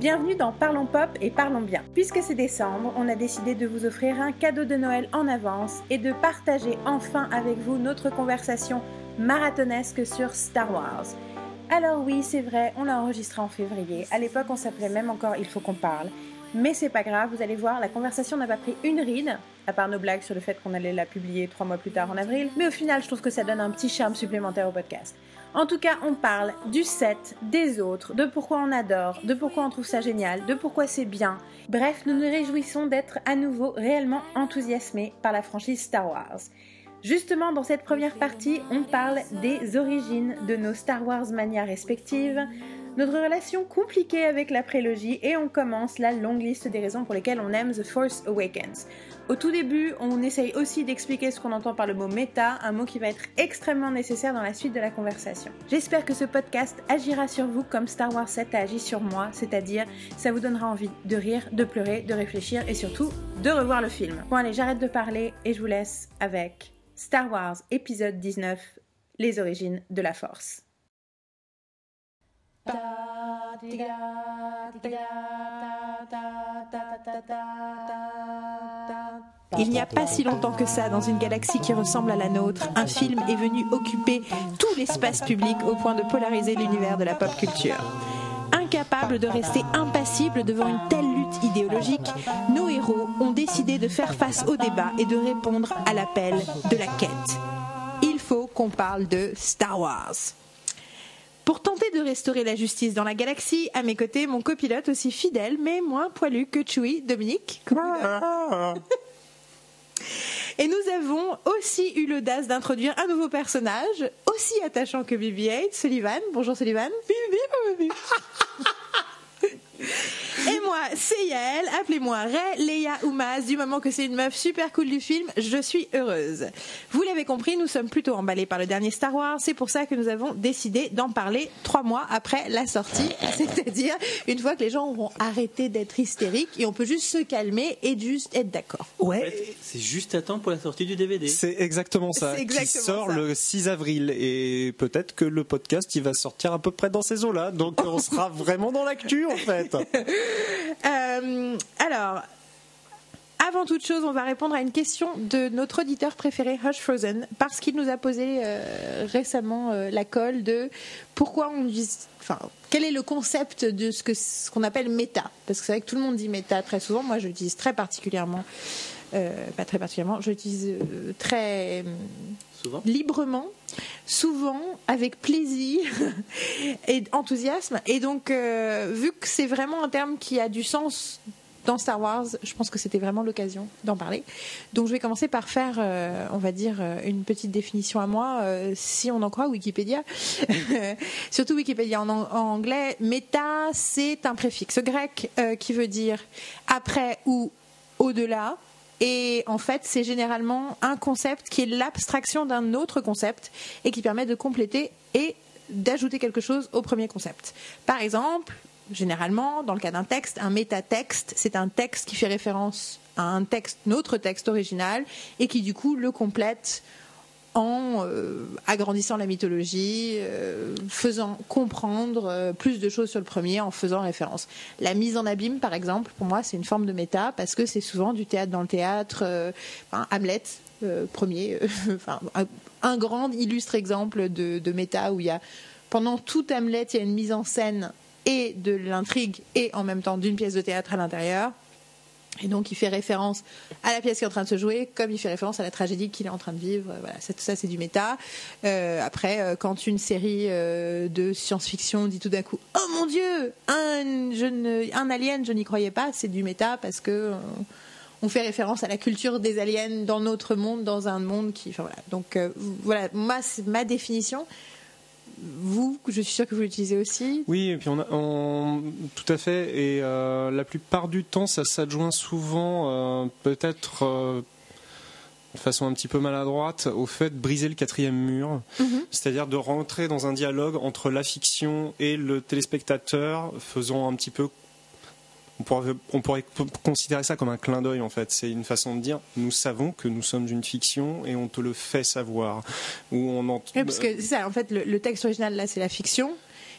Bienvenue dans Parlons Pop et Parlons Bien. Puisque c'est décembre, on a décidé de vous offrir un cadeau de Noël en avance et de partager enfin avec vous notre conversation marathonesque sur Star Wars. Alors oui, c'est vrai, on l'a enregistré en février. À l'époque, on s'appelait même encore Il faut qu'on parle. Mais c'est pas grave, vous allez voir, la conversation n'a pas pris une ride, à part nos blagues sur le fait qu'on allait la publier trois mois plus tard en avril. Mais au final, je trouve que ça donne un petit charme supplémentaire au podcast. En tout cas, on parle du set, des autres, de pourquoi on adore, de pourquoi on trouve ça génial, de pourquoi c'est bien. Bref, nous nous réjouissons d'être à nouveau réellement enthousiasmés par la franchise Star Wars. Justement, dans cette première partie, on parle des origines de nos Star Wars manias respectives, notre relation compliquée avec la prélogie et on commence la longue liste des raisons pour lesquelles on aime The Force Awakens. Au tout début, on essaye aussi d'expliquer ce qu'on entend par le mot méta, un mot qui va être extrêmement nécessaire dans la suite de la conversation. J'espère que ce podcast agira sur vous comme Star Wars 7 a agi sur moi, c'est-à-dire ça vous donnera envie de rire, de pleurer, de réfléchir et surtout de revoir le film. Bon allez, j'arrête de parler et je vous laisse avec Star Wars épisode 19, les origines de la force. Il n'y a pas si longtemps que ça, dans une galaxie qui ressemble à la nôtre, un film est venu occuper tout l'espace public au point de polariser l'univers de la pop culture. Incapables de rester impassibles devant une telle lutte idéologique, nos héros ont décidé de faire face au débat et de répondre à l'appel de la quête. Il faut qu'on parle de Star Wars. Pour tenter de restaurer la justice dans la galaxie, à mes côtés, mon copilote aussi fidèle mais moins poilu que Chewie, Dominique. Et nous avons aussi eu l'audace d'introduire un nouveau personnage, aussi attachant que BB-8, Sullivan. Bonjour Sullivan. Et moi, c'est Yael, appelez-moi Ray, Leia ou Maz, du moment que c'est une meuf super cool du film, je suis heureuse. Vous l'avez compris, nous sommes plutôt emballés par le dernier Star Wars, c'est pour ça que nous avons décidé d'en parler trois mois après la sortie, c'est-à-dire une fois que les gens auront arrêté d'être hystériques et on peut juste se calmer et juste être d'accord. Ouais. C'est juste à temps pour la sortie du DVD. C'est exactement ça. C'est exactement qui sort ça. le 6 avril et peut-être que le podcast il va sortir à peu près dans ces eaux-là. Donc on sera vraiment dans l'actu en fait. Euh, alors, avant toute chose, on va répondre à une question de notre auditeur préféré, Hush Frozen, parce qu'il nous a posé euh, récemment euh, la colle de pourquoi on dit. Enfin, quel est le concept de ce que ce qu'on appelle méta? Parce que c'est vrai que tout le monde dit méta très souvent. Moi, je l'utilise très particulièrement. euh, pas très particulièrement, je l'utilise très Souvent. librement, souvent avec plaisir et enthousiasme. Et donc, euh, vu que c'est vraiment un terme qui a du sens dans Star Wars, je pense que c'était vraiment l'occasion d'en parler. Donc, je vais commencer par faire, euh, on va dire, euh, une petite définition à moi, si on en croit Wikipédia. Surtout Wikipédia en, an- en anglais. Méta, c'est un préfixe grec qui veut dire après ou au-delà. Et en fait, c'est généralement un concept qui est l'abstraction d'un autre concept et qui permet de compléter et d'ajouter quelque chose au premier concept. Par exemple, généralement, dans le cas d'un texte, un métatexte, c'est un texte qui fait référence à un texte, notre texte original, et qui du coup le complète en euh, agrandissant la mythologie, euh, faisant comprendre euh, plus de choses sur le premier, en faisant référence. La mise en abîme, par exemple, pour moi, c'est une forme de méta parce que c'est souvent du théâtre dans le théâtre. euh, Hamlet, euh, premier, euh, enfin, un, un grand illustre exemple de, de méta où il y a pendant tout Hamlet, il y a une mise en scène et de l'intrigue et en même temps d'une pièce de théâtre à l'intérieur. Et donc, il fait référence à la pièce qui est en train de se jouer, comme il fait référence à la tragédie qu'il est en train de vivre. Voilà, ça, tout ça, c'est du méta. Euh, après, euh, quand une série euh, de science-fiction dit tout d'un coup Oh mon Dieu, un, alien, je n'y croyais pas, c'est du méta parce que euh, on fait référence à la culture des aliens dans notre monde, dans un monde qui. Enfin, voilà. Donc, euh, voilà, ma définition. Vous, je suis sûre que vous l'utilisez aussi. Oui, et puis on, a, on- tout à fait. Et euh, la plupart du temps, ça s'adjoint souvent, euh, peut-être euh, de façon un petit peu maladroite, au fait de briser le quatrième mur, c'est-à-dire de rentrer dans un dialogue entre la fiction et le téléspectateur, faisant un petit peu on pourrait, on pourrait considérer ça comme un clin d'œil en fait. C'est une façon de dire nous savons que nous sommes une fiction et on te le fait savoir. Ou on en- Oui, parce que c'est ça, en fait, le, le texte original, là, c'est la fiction.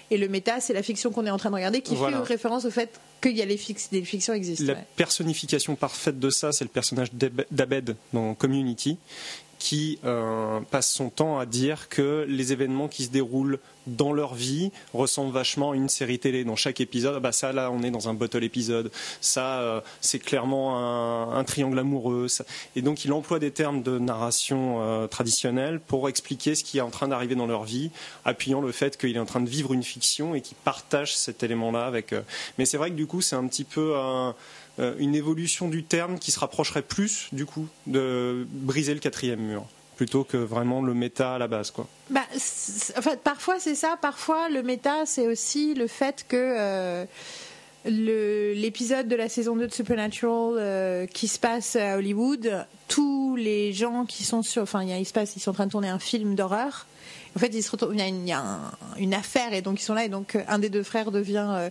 Et le méta, c'est la fiction qu'on est en train de regarder qui Voilà. fait référence au fait qu'il y a les fix- fictions existent. La ouais. personnification parfaite de ça, c'est le personnage d'Ab- d'Abed dans Community, qui euh, passe son temps à dire que les événements qui se déroulent dans leur vie ressemblent vachement à une série télé. Dans chaque épisode, ah bah ça là, on est dans un bottle épisode. Ça, euh, c'est clairement un, un triangle amoureux. Et donc, il emploie des termes de narration euh, traditionnelle pour expliquer ce qui est en train d'arriver dans leur vie, appuyant le fait qu'il est en train de vivre une fiction et qu'il partage cet élément-là avec. euh, Mais c'est vrai que du coup, c'est un petit peu un une évolution du terme qui se rapprocherait plus du coup de briser le quatrième mur plutôt que vraiment le méta à la base quoi. Bah, en fait, parfois c'est ça, parfois le méta c'est aussi le fait que euh, l'épisode de la saison 2 de Supernatural euh, qui se passe à Hollywood, tous les gens qui sont sur, enfin il se passe, ils sont en train de tourner un film d'horreur. En fait, ils se retrouvent- il y a, une, affaire et donc ils sont là et donc euh, un des deux frères devient euh,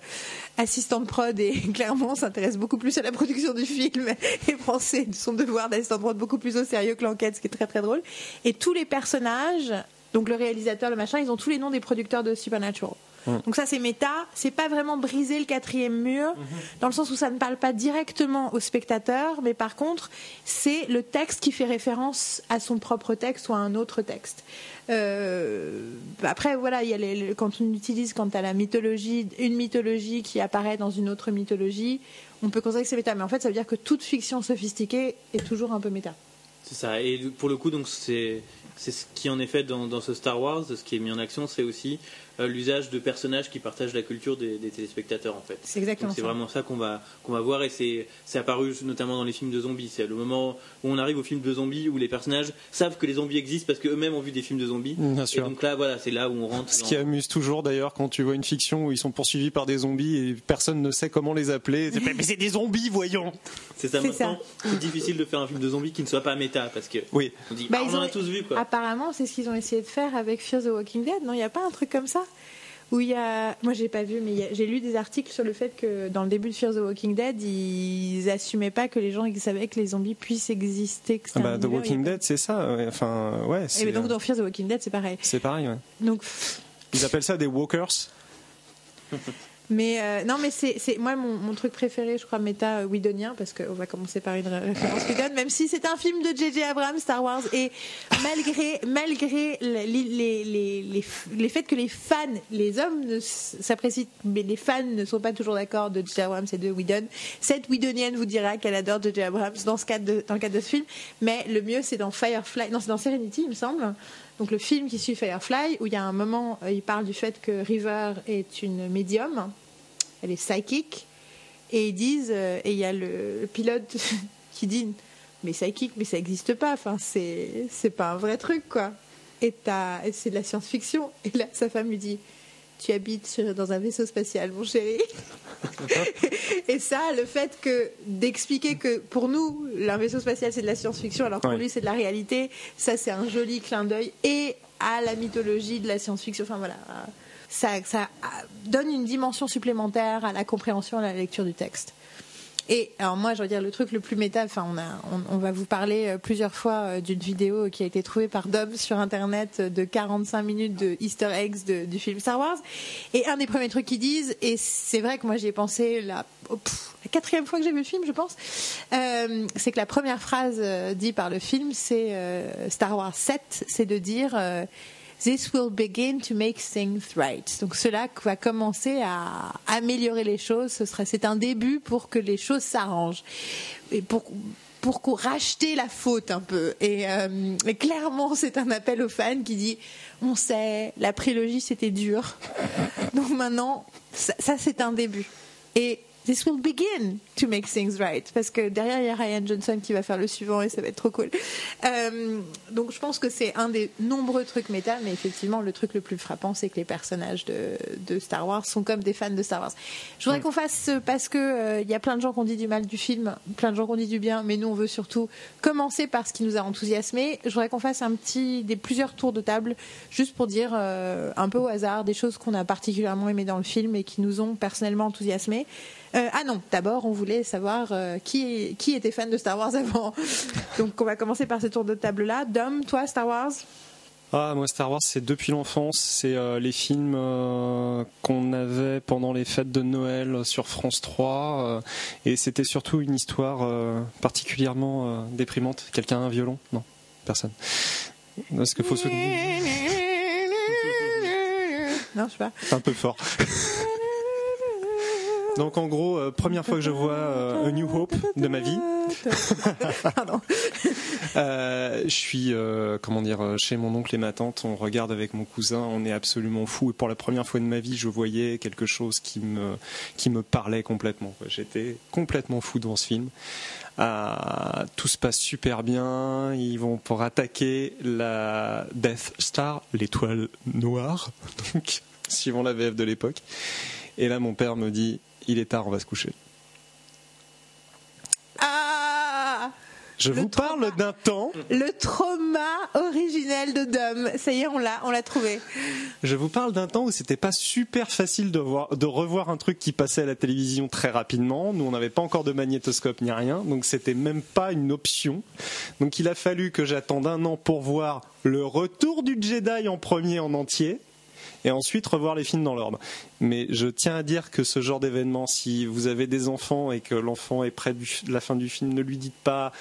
assistant de prod et clairement s'intéresse beaucoup plus à la production du film et prend son devoir d'assistant de prod beaucoup plus au sérieux que l'enquête, ce qui est très très drôle. Et tous les personnages, donc le réalisateur, le machin, ils ont tous les noms des producteurs de Supernatural. Donc ça c'est méta, c'est pas vraiment briser le quatrième mur, dans le sens où ça ne parle pas directement au spectateur, mais par contre c'est le texte qui fait référence à son propre texte ou à un autre texte. Euh, après voilà, il y a les- les- quand on utilise quand à la mythologie, une mythologie qui apparaît dans une autre mythologie, on peut considérer que c'est méta, mais en fait ça veut dire que toute fiction sophistiquée est toujours un peu méta. C'est ça. Et pour le coup, donc c'est c'est ce qui en est fait dans, dans ce Star Wars, ce qui est mis en action, c'est aussi l'usage de personnages qui partagent la culture des, des téléspectateurs en fait. C'est exactement c'est vraiment ça qu'on va qu'on va voir et c'est c'est apparu notamment dans les films de zombies. C'est le moment où on arrive aux films de zombies où les personnages savent que les zombies existent parce qu'eux-mêmes ont vu des films de zombies. Bien Et sûr. donc là, voilà, c'est là où on rentre. Ce dans- qui amuse toujours d'ailleurs quand tu vois une fiction où ils sont poursuivis par des zombies et personne ne sait comment les appeler. Mais c'est des zombies, voyons. C'est ça C'est maintenant. C'est difficile de faire un film de zombies qui ne soit pas méta parce que Oui. on dit Bah, ah, ils on en ont- a tous vu quoi. Apparemment, c'est ce qu'ils ont essayé de faire avec Fear the Walking Dead. Non, il n'y a pas un truc comme ça? Où il y a. Moi, j'ai pas vu, mais j'ai lu des articles sur le fait que dans le début de Fear the Walking Dead, ils assumaient pas que les gens ils savaient que les zombies puissent exister. Que Ah bah, The Walking Dead, c'est ça. ouais. Enfin, ouais. Et donc dans Fear the Walking Dead, c'est pareil. c'est pareil. ouais. Donc, Ils appellent ça des walkers. mais euh, non, mais c'est moi mon, mon truc préféré, je crois, méta euh, Whedonien, parce qu'on va commencer par une ré- référence Whedon, même si c'est un film de J.J. Abrams, Star Wars, et malgré malgré les, les, les, les, faits que les fans, les hommes s'apprécient, mais les fans ne sont pas toujours d'accord de J.J. Abrams et de Whedon. Cette Whedonienne vous dira qu'elle adore J.J. Abrams dans ce cadre de, dans le cadre de ce film, mais le mieux c'est dans Firefly, non c'est dans Serenity, il me semble. Donc le film qui suit Firefly, où il y a un moment, euh, il parle du fait que River est une médium, elle est psychique, et ils disent, euh, et il y a le, le pilote qui dit, mais psychique, mais ça n'existe pas, enfin c'est c'est pas un vrai truc quoi. Et c'est de la science-fiction. Et là, sa femme lui dit, tu habites dans un vaisseau spatial, mon chéri. et ça, le fait que d'expliquer que pour nous, un vaisseau spatial c'est de la science-fiction, alors pour lui c'est de la réalité, ça c'est un joli clin d'œil et à la mythologie de la science-fiction. Enfin voilà, ça, ça donne une dimension supplémentaire à la compréhension, à la lecture du texte. Et alors moi, je veux dire le truc le plus méta. Enfin, on va vous parler euh, plusieurs fois euh, d'une vidéo qui a été trouvée par Dom sur internet euh, de 45 minutes de Easter eggs du film Star Wars. Et un des premiers trucs qu'ils disent, et c'est vrai que moi j'y ai pensé la, oh, quatrième fois que j'ai vu le film, je pense, euh, c'est que la première phrase euh, dite par le film, c'est euh, Star Wars 7, c'est de dire euh, This will begin to make things right. Donc cela va commencer à améliorer les choses. Ce sera, c'est un début pour que les choses s'arrangent et pour pour racheter la faute un peu. Et, euh, et clairement, c'est un appel aux fans qui dit on sait, la prélogie c'était dur. Donc maintenant, ça, ça, c'est un début. Et this will begin to make things right. Parce que derrière, il y a Ryan Johnson qui va faire le suivant et ça va être trop cool. Euh, donc je pense que c'est un des nombreux trucs méta, mais effectivement, le truc le plus frappant, c'est que les personnages de, de Star Wars sont comme des fans de Star Wars. Je voudrais qu'on fasse, euh, parce que euh, il y a plein de gens qui ont dit du mal du film, plein de gens qui ont dit du bien, mais nous, on veut surtout commencer par ce qui nous a enthousiasmé. Je voudrais qu'on fasse un petit, des plusieurs tours de table, juste pour dire euh, un peu au hasard des choses qu'on a particulièrement aimées dans le film et qui nous ont personnellement enthousiasmés. Euh, ah non, d'abord, on voulait savoir euh, qui, qui était fan de Star Wars avant. Donc, on va commencer par ce tour de table-là. Dom, toi, Star Wars? Ah, moi, Star Wars, c'est depuis l'enfance. C'est euh, les films euh, qu'on avait pendant les fêtes de Noël sur France 3. euh, et c'était surtout une histoire euh, particulièrement euh, déprimante. Quelqu'un a un violon? Non, personne. Est-ce qu'il faut se... Non, je sais pas. C'est un peu fort. Donc en gros, euh, première fois que je vois euh, A New Hope de ma vie, Pardon. Euh, je suis, comment dire, chez mon oncle et ma tante. On regarde avec mon cousin. On est absolument fou. Et pour la première fois de ma vie, je voyais quelque chose qui me, qui me parlait complètement. J'étais complètement fou dans ce film. Euh, tout se passe super bien. Ils vont pour attaquer la Death Star, l'étoile noire, donc suivant la VF de l'époque. Et là, mon père me dit, il est tard, on va se coucher. Ah Je Le vous parle d'un temps Le trauma originel de Dom. Ça y est, on l'a, on l'a trouvé. Je vous parle d'un temps où c'était pas super facile de, voir, de revoir un truc qui passait à la télévision très rapidement. Nous, on n'avait pas encore de magnétoscope ni rien, donc c'était même pas une option. Donc il a fallu que j'attende un an pour voir le retour du Jedi en premier en entier. Et ensuite revoir les films dans l'ordre. Mais je tiens à dire que ce genre d'événement, si vous avez des enfants et que l'enfant est près de la fin du film, ne lui dites pas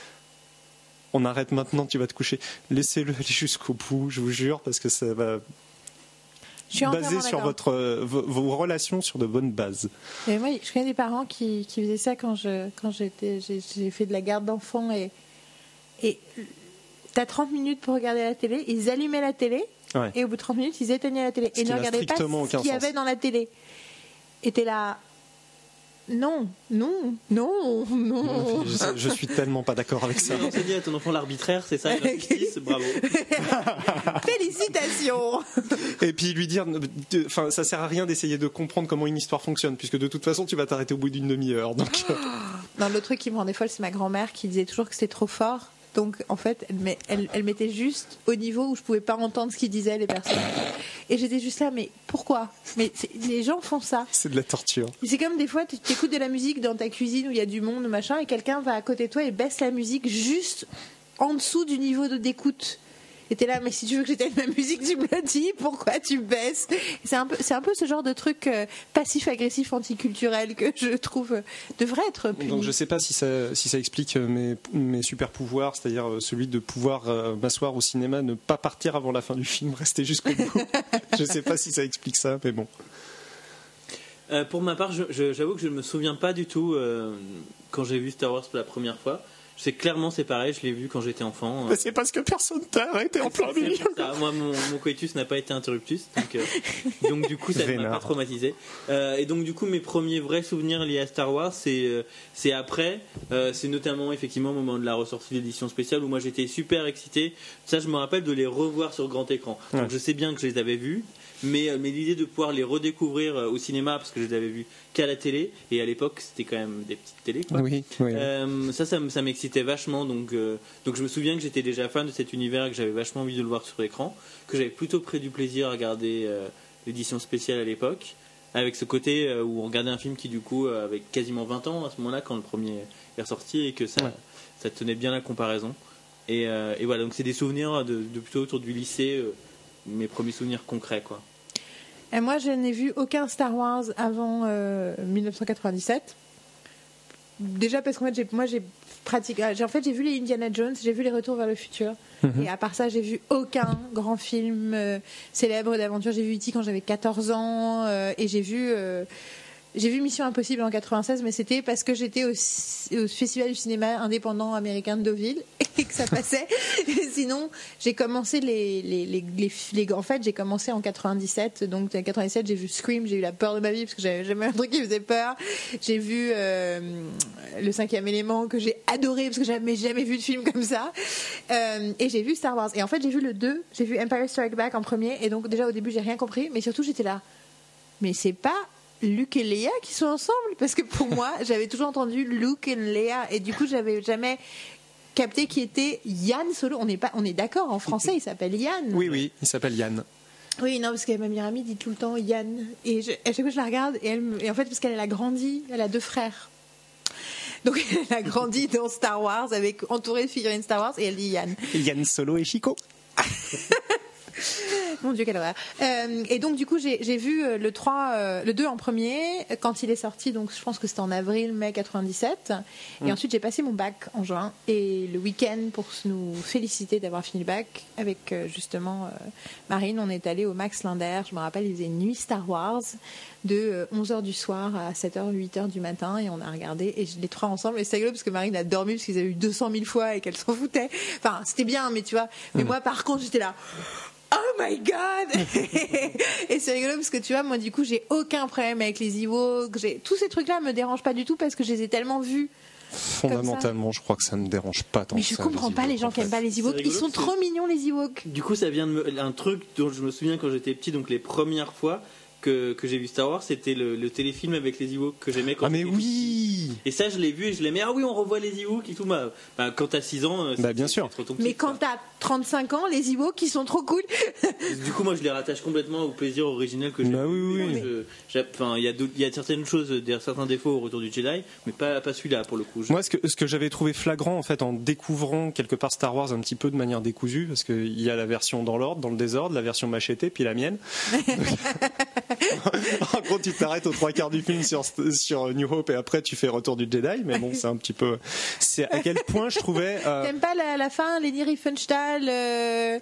on arrête maintenant, tu vas te coucher. Laissez-le aller jusqu'au bout, je vous jure, parce que ça va basé sur votre, vos, vos relations sur de bonnes bases. Et moi, je connais des parents qui, qui faisaient ça quand je quand j'étais j'ai fait de la garde d'enfants et et t'as 30 minutes pour regarder la télé, ils allumaient la télé Ouais. et au bout de 30 minutes ils éteignaient la télé Ce et ne regardaient pas ce qu'il y avait dans la télé. Et t'es là non, non, non, non. Je, je suis tellement pas d'accord avec ça. Tu as enseigné à ton enfant l'arbitraire, c'est ça, la justice, bravo. Félicitations. Et puis lui dire, enfin, ça sert à rien d'essayer de comprendre comment une histoire fonctionne, puisque de toute façon, tu vas t'arrêter au bout d'une demi-heure. Donc, euh, Non, le truc qui me rendait folle, c'est ma grand-mère qui disait toujours que c'était trop fort. Donc, en fait, elle, met- elle, elle mettait juste au niveau où je pouvais pas entendre ce qu'ils disaient les personnes. Et j'étais juste là, mais pourquoi? Mais les gens font ça. c'est de la torture. C'est comme des fois, tu écoutes de la musique dans ta cuisine où il y a du monde, machin, et quelqu'un va à côté de toi et baisse la musique juste en dessous du niveau de d'écoute. Et t'es là, mais si tu veux que j'éteigne ma musique, tu me le dis, pourquoi tu baisses? C'est un, peu, c'est un peu ce genre de truc euh, passif-agressif anticulturel que je trouve euh, devrait être puni. Donc je sais pas si ça, si ça explique euh, mes, mes super pouvoirs, c'est-à-dire celui de pouvoir euh, m'asseoir au cinéma, ne pas partir avant la fin du film, rester jusqu'au bout. je sais pas si ça explique ça, mais bon. Euh, pour ma part, j'avoue que je ne me souviens pas du tout euh, quand j'ai vu Star Wars pour la première fois. Sais clairement c'est pareil, je l'ai vu quand j'étais enfant. euh, Mais c'est parce que personne t'a arrêté en plein C'est milieu. Moi, mon, mon coitus n'a pas été interruptus, donc, euh, donc du coup, ça ne m'a pas traumatisé. Euh, et donc, du coup, mes premiers vrais souvenirs liés à Star Wars, c'est euh, c'est après. Euh, c'est notamment, effectivement, au moment de la ressortie de l'édition spéciale où moi j'étais super excité. Ça, je me rappelle de les revoir sur grand écran. Donc, Ouais. je sais bien que je les avais vus. Mais, euh, mais l'idée de pouvoir les redécouvrir euh, au cinéma, parce que je les avais vus qu'à la télé, et à l'époque c'était quand même des petites télés, quoi. Oui, oui. Euh, ça, ça, m'excitait vachement. Donc, euh, donc, je me souviens que j'étais déjà fan de cet univers et que j'avais vachement envie de le voir sur écran. Que j'avais plutôt pris du plaisir à regarder euh, l'édition spéciale à l'époque. Avec ce côté où on regardait un film qui, du coup, avait quasiment 20 ans à ce moment-là, quand le premier est ressorti, et que ça, Ouais. ça tenait bien la comparaison. Et, euh, et voilà, donc c'est des souvenirs de, de plutôt autour du lycée, euh, mes premiers souvenirs concrets, quoi. Et moi, je n'ai vu aucun Star Wars avant euh, 1997. Déjà parce qu'en fait, j'ai- moi, j'ai pratiqué. j'ai- En fait, j'ai vu les Indiana Jones, j'ai vu les Retours vers le futur. Et à part ça, j'ai vu aucun grand film euh, célèbre d'aventure. J'ai vu E.T. quand j'avais 14 ans euh, et j'ai vu. euh, j'ai vu Mission Impossible en 96, mais c'était parce que j'étais au, au Festival du cinéma indépendant américain de Deauville et que ça passait. Sinon, j'ai commencé les, les, les, En fait, j'ai commencé en 97. Donc, en 97, j'ai vu Scream, j'ai eu la peur de ma vie parce que j'avais jamais un truc qui faisait peur. J'ai vu euh, Le cinquième élément que j'ai adoré parce que j'avais jamais vu de film comme ça. Euh, et j'ai vu Star Wars. Et en fait, j'ai vu le 2, j'ai vu Empire Strike Back en premier. Et donc, déjà au début, j'ai rien compris. Mais surtout, j'étais là. Mais c'est pas Luke et Leia qui sont ensemble? Parce que pour moi j'avais toujours entendu Luke et Leia et du coup j'avais jamais capté qui était Yann Solo. On n'est pas on est d'accord en français il s'appelle Yann. Oui, oui, il s'appelle Yann. oui non parce que ma meilleure amie dit tout le temps Yann. Et je- à chaque fois je la regarde et, elle et en fait parce qu'elle a grandi elle a deux frères. Donc elle a grandi dans Star Wars avec entourée de figurines Star Wars et elle dit Yann. Yann Solo et Chico. Mon Dieu, quelle horreur. Euh, et donc, du coup, j'ai vu euh, le 3, euh, le 2 en premier, quand il est sorti, donc je pense que c'était en avril, mai 97. Et ensuite, j'ai passé mon bac en juin. Et le week-end, pour nous féliciter d'avoir fini le bac, avec euh, justement Marine, on est allé au Max Linder. Je me rappelle, il faisait une nuit Star Wars de 11h du soir à 7h, 8h du matin. Et on a regardé, et les trois ensemble. Et c'est rigolo parce que Marine a dormi parce qu'ils avaient eu 200 000 fois et qu'elle s'en foutait. Enfin, c'était bien, mais tu vois. Mais moi, par contre, j'étais là. Oh my god Et c'est rigolo parce que tu vois, moi du coup, j'ai aucun problème avec les Ewoks. J'ai tous ces trucs-là me dérangent pas du tout parce que je les ai tellement vus. Fondamentalement, je crois que ça ne dérange pas tant Mais que je ça, comprends les pas les gens en qui aiment pas les Ewoks. Ils sont trop mignons les Ewoks. Du coup, ça vient de me- un truc dont je me souviens quand j'étais petit, donc les premières fois que, que j'ai vu Star Wars, c'était le, le téléfilm avec les Ewoks que j'aimais quand Ah mais petit. oui Et ça, je l'ai vu et je l'aimais. Ah oui, on revoit les Ewoks et tout. Bah, bah, quand t'as 6 ans, euh, Bah, c'est- bien c'est sûr. trop ton Mais kiff, quand t'as 35 ans, les Ewoks, ils sont trop cool. Du coup, moi, je les rattache complètement au plaisir originel que j'ai. Bah vu. oui, oui, il y a d'autres- il y a certaines choses, des- certains défauts au Retour du Jedi, mais pas, pas celui-là pour le coup. Je- Moi, ce que, ce que j'avais trouvé flagrant, en fait, en découvrant quelque part Star Wars un petit peu de manière décousue, parce qu'il y a la version dans l'ordre, dans le désordre, la version machetée, puis la mienne. en gros, tu t'arrêtes aux trois quarts du film sur, New Hope et après tu fais Retour du Jedi, mais bon, c'est un petit peu. C'est à quel point je trouvais. euh, T'aimes pas la, fin, Leni Riefenstahl, euh,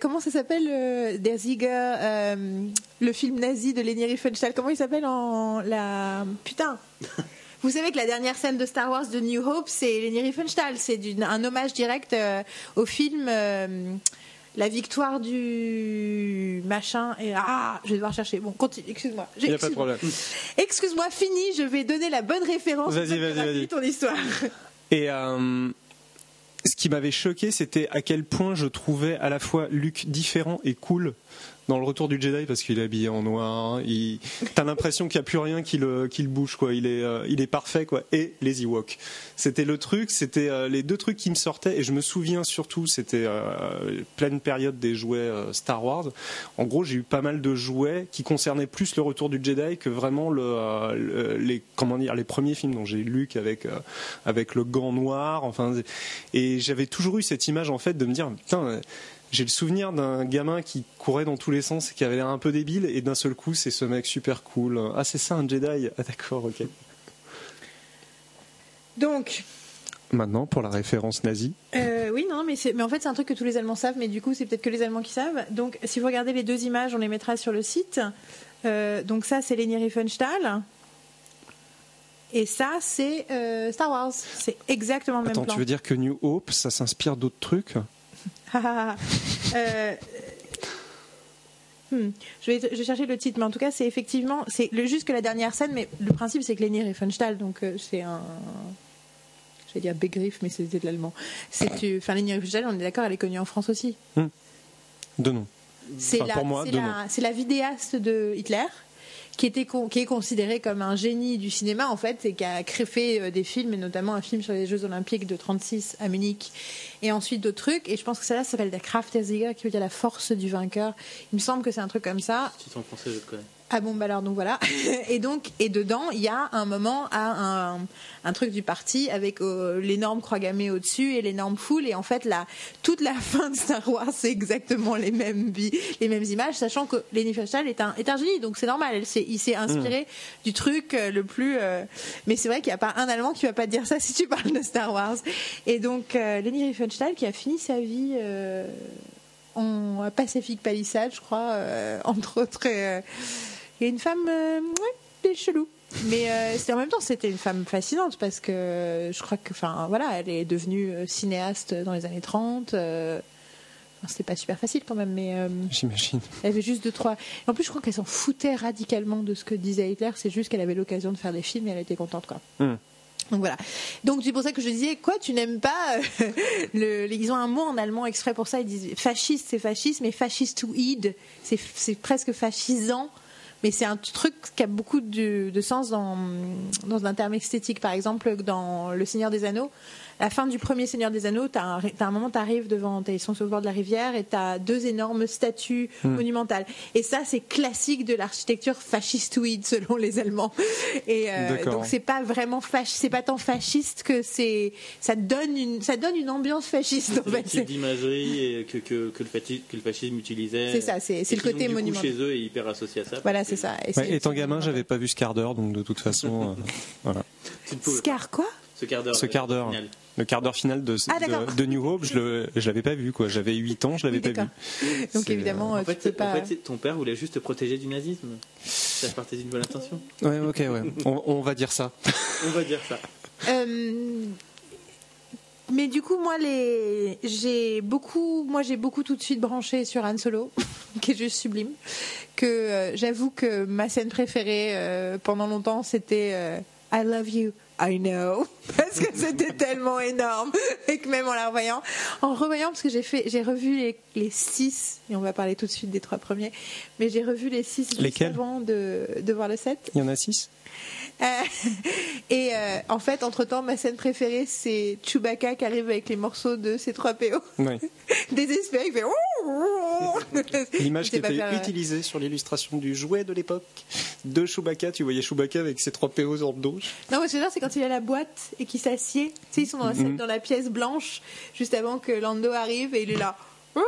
comment ça s'appelle, euh, Der Sieger, euh, le film nazi de Leni Riefenstahl, comment il s'appelle en la putain. Vous savez que la dernière scène de Star Wars de New Hope, c'est Leni Riefenstahl, c'est un hommage direct euh, au film La victoire du machin et ah, je vais devoir chercher. Bon, continue, excuse-moi. Il n'y a pas de problème. Excuse-moi, fini, je vais donner la bonne référence. Vas-y, vas-y, vas-y. ton histoire. Et euh, ce qui m'avait choqué, c'était à quel point je trouvais à la fois Luke différent et cool dans le retour du Jedi parce qu'il est habillé en noir. Il... T'as l'impression qu'il n'y a plus rien qui le, qui le bouge, quoi. Il est, euh, il est parfait, quoi. Et les Ewoks. C'était le truc, c'était euh, les deux trucs qui me sortaient. Et je me souviens surtout, c'était euh, pleine période des jouets euh, Star Wars. En gros, j'ai eu pas mal de jouets qui concernaient plus le retour du Jedi que vraiment le, euh, le- les, comment dire, les premiers films. dont j'ai Luke avec, euh, avec le gant noir. Enfin, et j'avais toujours eu cette image, en fait, de me dire, putain, j'ai le souvenir d'un gamin qui courait dans tous les sens et qui avait l'air un peu débile, et d'un seul coup, c'est ce mec super cool. Ah, c'est ça un Jedi Ah, d'accord, ok. Donc, Maintenant, pour la référence nazie. Euh, oui, non, mais, mais en fait, c'est un truc que tous les Allemands savent, mais du coup, c'est peut-être que les Allemands qui savent. Donc, si vous regardez les deux images, on les mettra sur le site. Euh, donc, ça, c'est Leni Riefenstahl. Et ça, c'est euh, Star Wars. C'est exactement le Attends, même plan. tu veux dire que New Hope, ça s'inspire d'autres trucs? Euh, hmm, je, vais, je vais chercher le titre, mais en tout cas, c'est effectivement, c'est juste que la dernière scène, mais le principe, c'est que Leni Riefenstahl, donc euh, c'est un. Je vais dire Begriff, mais c'était de l'allemand. C'est, Enfin, Leni Riefenstahl, on est d'accord, elle est connue en France aussi. De nom. C'est Enfin, la, la- la vidéaste de Hitler. Qui, était, qui est considéré comme un génie du cinéma en fait et qui a créé euh, des films et notamment un film sur les Jeux Olympiques de 36 à Munich et ensuite d'autres trucs. Et je pense que celle-là s'appelle der Kraft qui veut dire la force du vainqueur. Il me semble que c'est un truc comme ça. C'est en français, je connais. Ah bon, bah alors donc voilà. Et donc, et dedans, il y a un moment à un, un truc du parti avec euh, l'énorme croix gammée au-dessus et l'énorme foule. Et en fait, là, toute la fin de Star Wars, c'est exactement les mêmes, les mêmes images, sachant que Leni Riefenstahl est un, est un génie, donc c'est normal. Elle s'est- il s'est inspiré du truc euh, le plus. euh, mais c'est vrai qu'il n'y a pas un Allemand qui va pas te dire ça si tu parles de Star Wars. Et donc, Leni Riefenstahl qui a fini sa vie. en Pacific Palisades, je crois, entre autres. Il y a une femme, euh, ouais, des chelou. Mais euh, en même temps, c'était une femme fascinante parce que je crois que, enfin, voilà, elle est devenue euh, cinéaste dans les années 30. euh, c'était pas super facile quand même, mais euh, J'imagine. elle avait juste deux trois. En plus, je crois qu'elle s'en foutait radicalement de ce que disait Hitler. C'est juste qu'elle avait l'occasion de faire des films et elle était contente, quoi. Hmm. Donc voilà. Donc c'est pour ça que je disais quoi, tu n'aimes pas euh, le, Ils ont un mot en allemand exprès pour ça. Ils disent fasciste, c'est fasciste, mais fascistoïde, c'est c'est presque fascisant. Mais c'est un truc qui a beaucoup de, sens dans, dans un terme esthétique. Par exemple, dans Le Seigneur des Anneaux, la fin du premier Seigneur des Anneaux, t'as un, t'as un moment, t'arrives devant, t'es- ils sont sur le bord de la rivière et t'as deux énormes statues monumentales. Et ça, c'est classique de l'architecture fascistoïde selon les Allemands. Et euh, donc c'est pas vraiment c'est pas tant fasciste que c'est, ça donne une, ça donne une ambiance fasciste en C'est fait. type d'imagerie et que, que, que, le fascisme, que le fascisme utilisait. C'est ça, c'est- c'est le côté monumental. chez eux est hyper associé à ça. Voilà, c'est ça. Et Ouais, c'est- étant c'est gamin, j'avais pas vu ce quart d'heure, donc de toute façon, euh, voilà. tu pouvais- Scar quoi? Ce quart d'heure. Ce quart d'heure. Le quart d'heure final de, Ah, de, de New Hope, je, je l'avais pas vu, quoi. J'avais 8 ans, je l'avais Oui, pas vu. Donc C'est, évidemment, En euh, fait, peux pas. en fait, c'est- ton père voulait juste te protéger du nazisme. Ça partait d'une bonne intention. Ouais, ok, ouais. On, on va dire ça. On va dire ça. Euh, mais du coup, moi, les, j'ai beaucoup, moi, j'ai beaucoup tout de suite branché sur Han Solo, qui est juste sublime. Que euh, j'avoue que ma scène préférée euh, pendant longtemps, c'était euh, I love you. I know parce que c'était tellement énorme et que même en la revoyant, en revoyant parce que j'ai fait, j'ai revu les, les six et on va parler tout de suite des trois premiers, mais j'ai revu les six juste avant de, de voir le 7 Il y en a 6 euh, et euh, en fait, entre-temps, ma scène préférée, c'est Chewbacca qui arrive avec les morceaux de ces 3 PO. Ouais. Désespéré, il fait... L'image qui était faire, utilisée sur l'illustration du jouet de l'époque de Chewbacca, tu voyais Chewbacca avec ses 3 PO sur le dos. Non, mais ce que c'est quand il à la boîte et qu'il s'assied. Tu sais, ils sont dans la, Mhm. dans la pièce blanche, juste avant que Lando arrive, et il est là.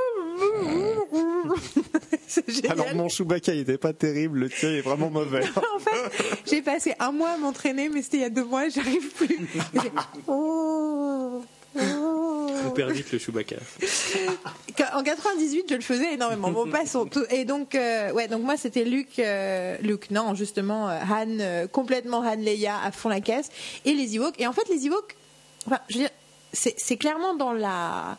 Alors mon Chewbacca il était pas terrible, le tien est vraiment mauvais. En fait, j'ai passé un mois à m'entraîner, mais c'était il y a deux mois, j'arrive plus. On perd vite le Chewbacca. En 98, je le faisais énormément. Bon, passons. Tout- Et donc, euh, ouais, donc moi, c'était Luke, euh, non, justement, euh, Han, euh, complètement Han Leia à fond la caisse, et les Ewoks. Et en fait, les Ewoks, enfin, je veux dire, c'est c'est clairement dans la.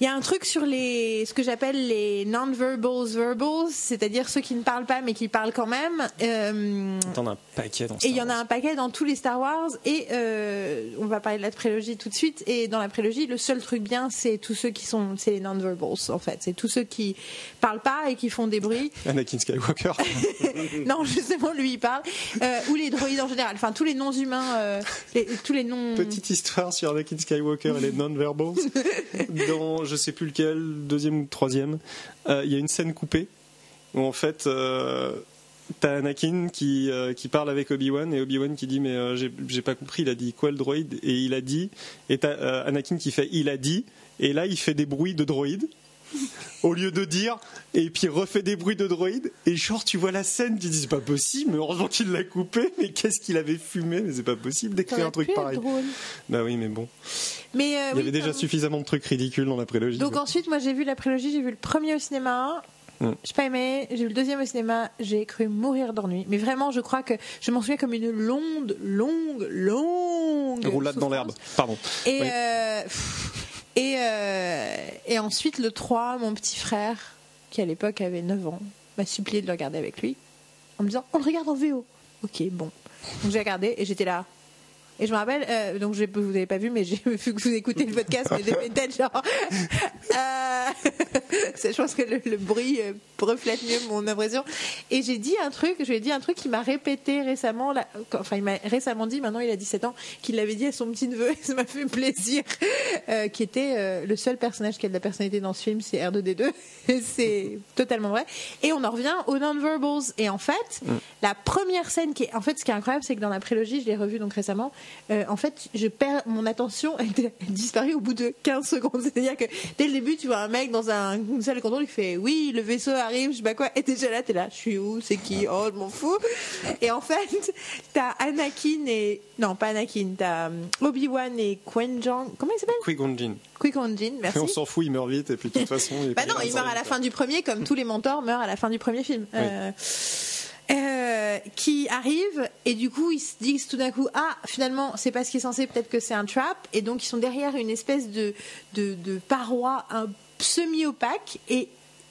Il y a un truc sur les, ce que j'appelle les non-verbals verbals, c'est-à-dire ceux qui ne parlent pas mais qui parlent quand même. Euh, T'en as un paquet dans et il y en a un paquet dans tous les Star Wars. Et euh, on va parler de la prélogie tout de suite. Et dans la prélogie, le seul truc bien, c'est tous ceux qui sont, c'est les non-verbals en fait. C'est tous ceux qui parlent pas et qui font des bruits. Anakin Skywalker. non, justement, lui, il parle. Euh, ou les droïdes en général. Enfin, tous les noms humains, euh, les- tous les noms. Petite histoire sur Anakin Skywalker et les non-verbals. Dans je sais plus lequel, deuxième ou troisième, euh, il y a une scène coupée où en fait euh, t'as Anakin qui, euh, qui parle avec Obi-Wan et Obi-Wan qui dit mais euh, j'ai pas compris, il a dit quoi le droïde? Et il a dit, et t'as Anakin qui fait il a dit, et là il fait des bruits de droïde au lieu de dire et puis refait des bruits de droïde et genre tu vois la scène tu dis c'est pas possible mais heureusement qu'il l'a coupé mais qu'est-ce qu'il avait fumé mais c'est pas possible d'écrire un truc pareil drôle. bah oui mais bon Mais euh, il y oui, avait déjà suffisamment de trucs ridicules dans la prélogie. Donc quoi. ensuite, moi j'ai vu la prélogie, j'ai vu le premier au cinéma. Mm. J'ai pas aimé, j'ai vu le deuxième au cinéma, j'ai cru mourir d'ennui. Mais vraiment, je crois que je m'en souviens comme une longue, longue, longue. Roulade dans l'herbe. Pardon. Et, Oui. euh, pff, et, euh, et ensuite, le 3, mon petit frère, qui à l'époque avait 9 ans, m'a supplié de le regarder avec lui, en me disant On le regarde en VO. Ok, bon. Donc j'ai regardé et j'étais là. Et je me rappelle, euh, donc je, vous n'avez pas vu, mais j'ai vu que vous écoutez le podcast, mais j'ai fait une tête genre. Euh, je pense que le, le bruit euh, reflète mieux mon impression. Et j'ai dit un truc, je lui ai dit un truc qu'il m'a répété récemment, là, enfin il m'a récemment dit, maintenant il a 17 ans, qu'il l'avait dit à son petit neveu, et ça m'a fait plaisir, euh, qui était euh, le seul personnage qui a de la personnalité dans ce film, c'est R2D2. Et c'est totalement vrai. Et on en revient aux non-verbals. Et en fait, la première scène qui est, en fait, ce qui est incroyable, c'est que dans la prélogie, je l'ai revue donc récemment, euh, en fait, je perds mon attention, elle, elle disparaît au bout de 15 secondes. C'est-à-dire que dès le début, tu vois un mec dans un, une salle de contrôle qui fait oui, le vaisseau arrive, je sais pas quoi, et déjà là, t'es là, je suis où, c'est qui, oh, je m'en fous. Et en fait, t'as Anakin et, non, pas Anakin, t'as euh, Obi-Wan et Qui-Gon, comment il s'appelle? Qui-Gon Jinn. Qui-Gon Jinn, merci. On s'en fout, il meurt vite et puis de toute façon. Il Bah non, il meurt à la fin du premier, comme tous les mentors meurent à la fin du premier film. Oui. Euh, euh, qui arrive et du coup ils se disent tout d'un coup ah finalement c'est pas ce qui est censé peut-être que c'est un trap et donc ils sont derrière une espèce de de, de paroi un semi opaque et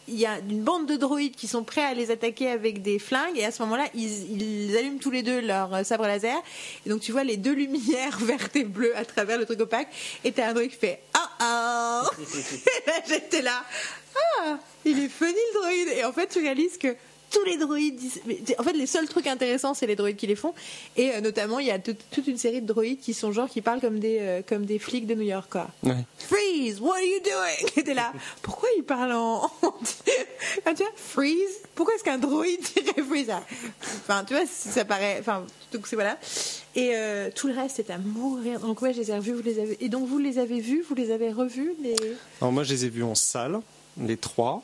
il y a une bande de droïdes qui sont prêts à les attaquer avec des flingues et à ce moment-là ils, ils allument tous les deux leur euh, sabre laser et donc tu vois les deux lumières vertes et bleues à travers le truc opaque et t'as un droïde qui fait ah ah. Et là j'étais là ah il est funny le droïde. Et en fait tu réalises que tous les droïdes. en fait, les seuls trucs intéressants, c'est les droïdes qui les font. Et euh, notamment, il y a toute- toute une série de droïdes qui sont genre qui parlent comme des euh, comme des flics de New York, quoi. Ouais. Freeze, what are you doing? T'es là. Pourquoi il parle en. Ah, tu vois, freeze? Pourquoi est-ce qu'un droïde dirait freeze? ah Enfin, tu vois, ça paraît. Enfin, donc c'est voilà. Et euh, tout le reste, c'est à mourir. Donc, ouais, je les ai revus, vous les avez. Et donc, vous les avez vus, vous les avez revus, les. Alors moi, je les ai vus en salle, les trois.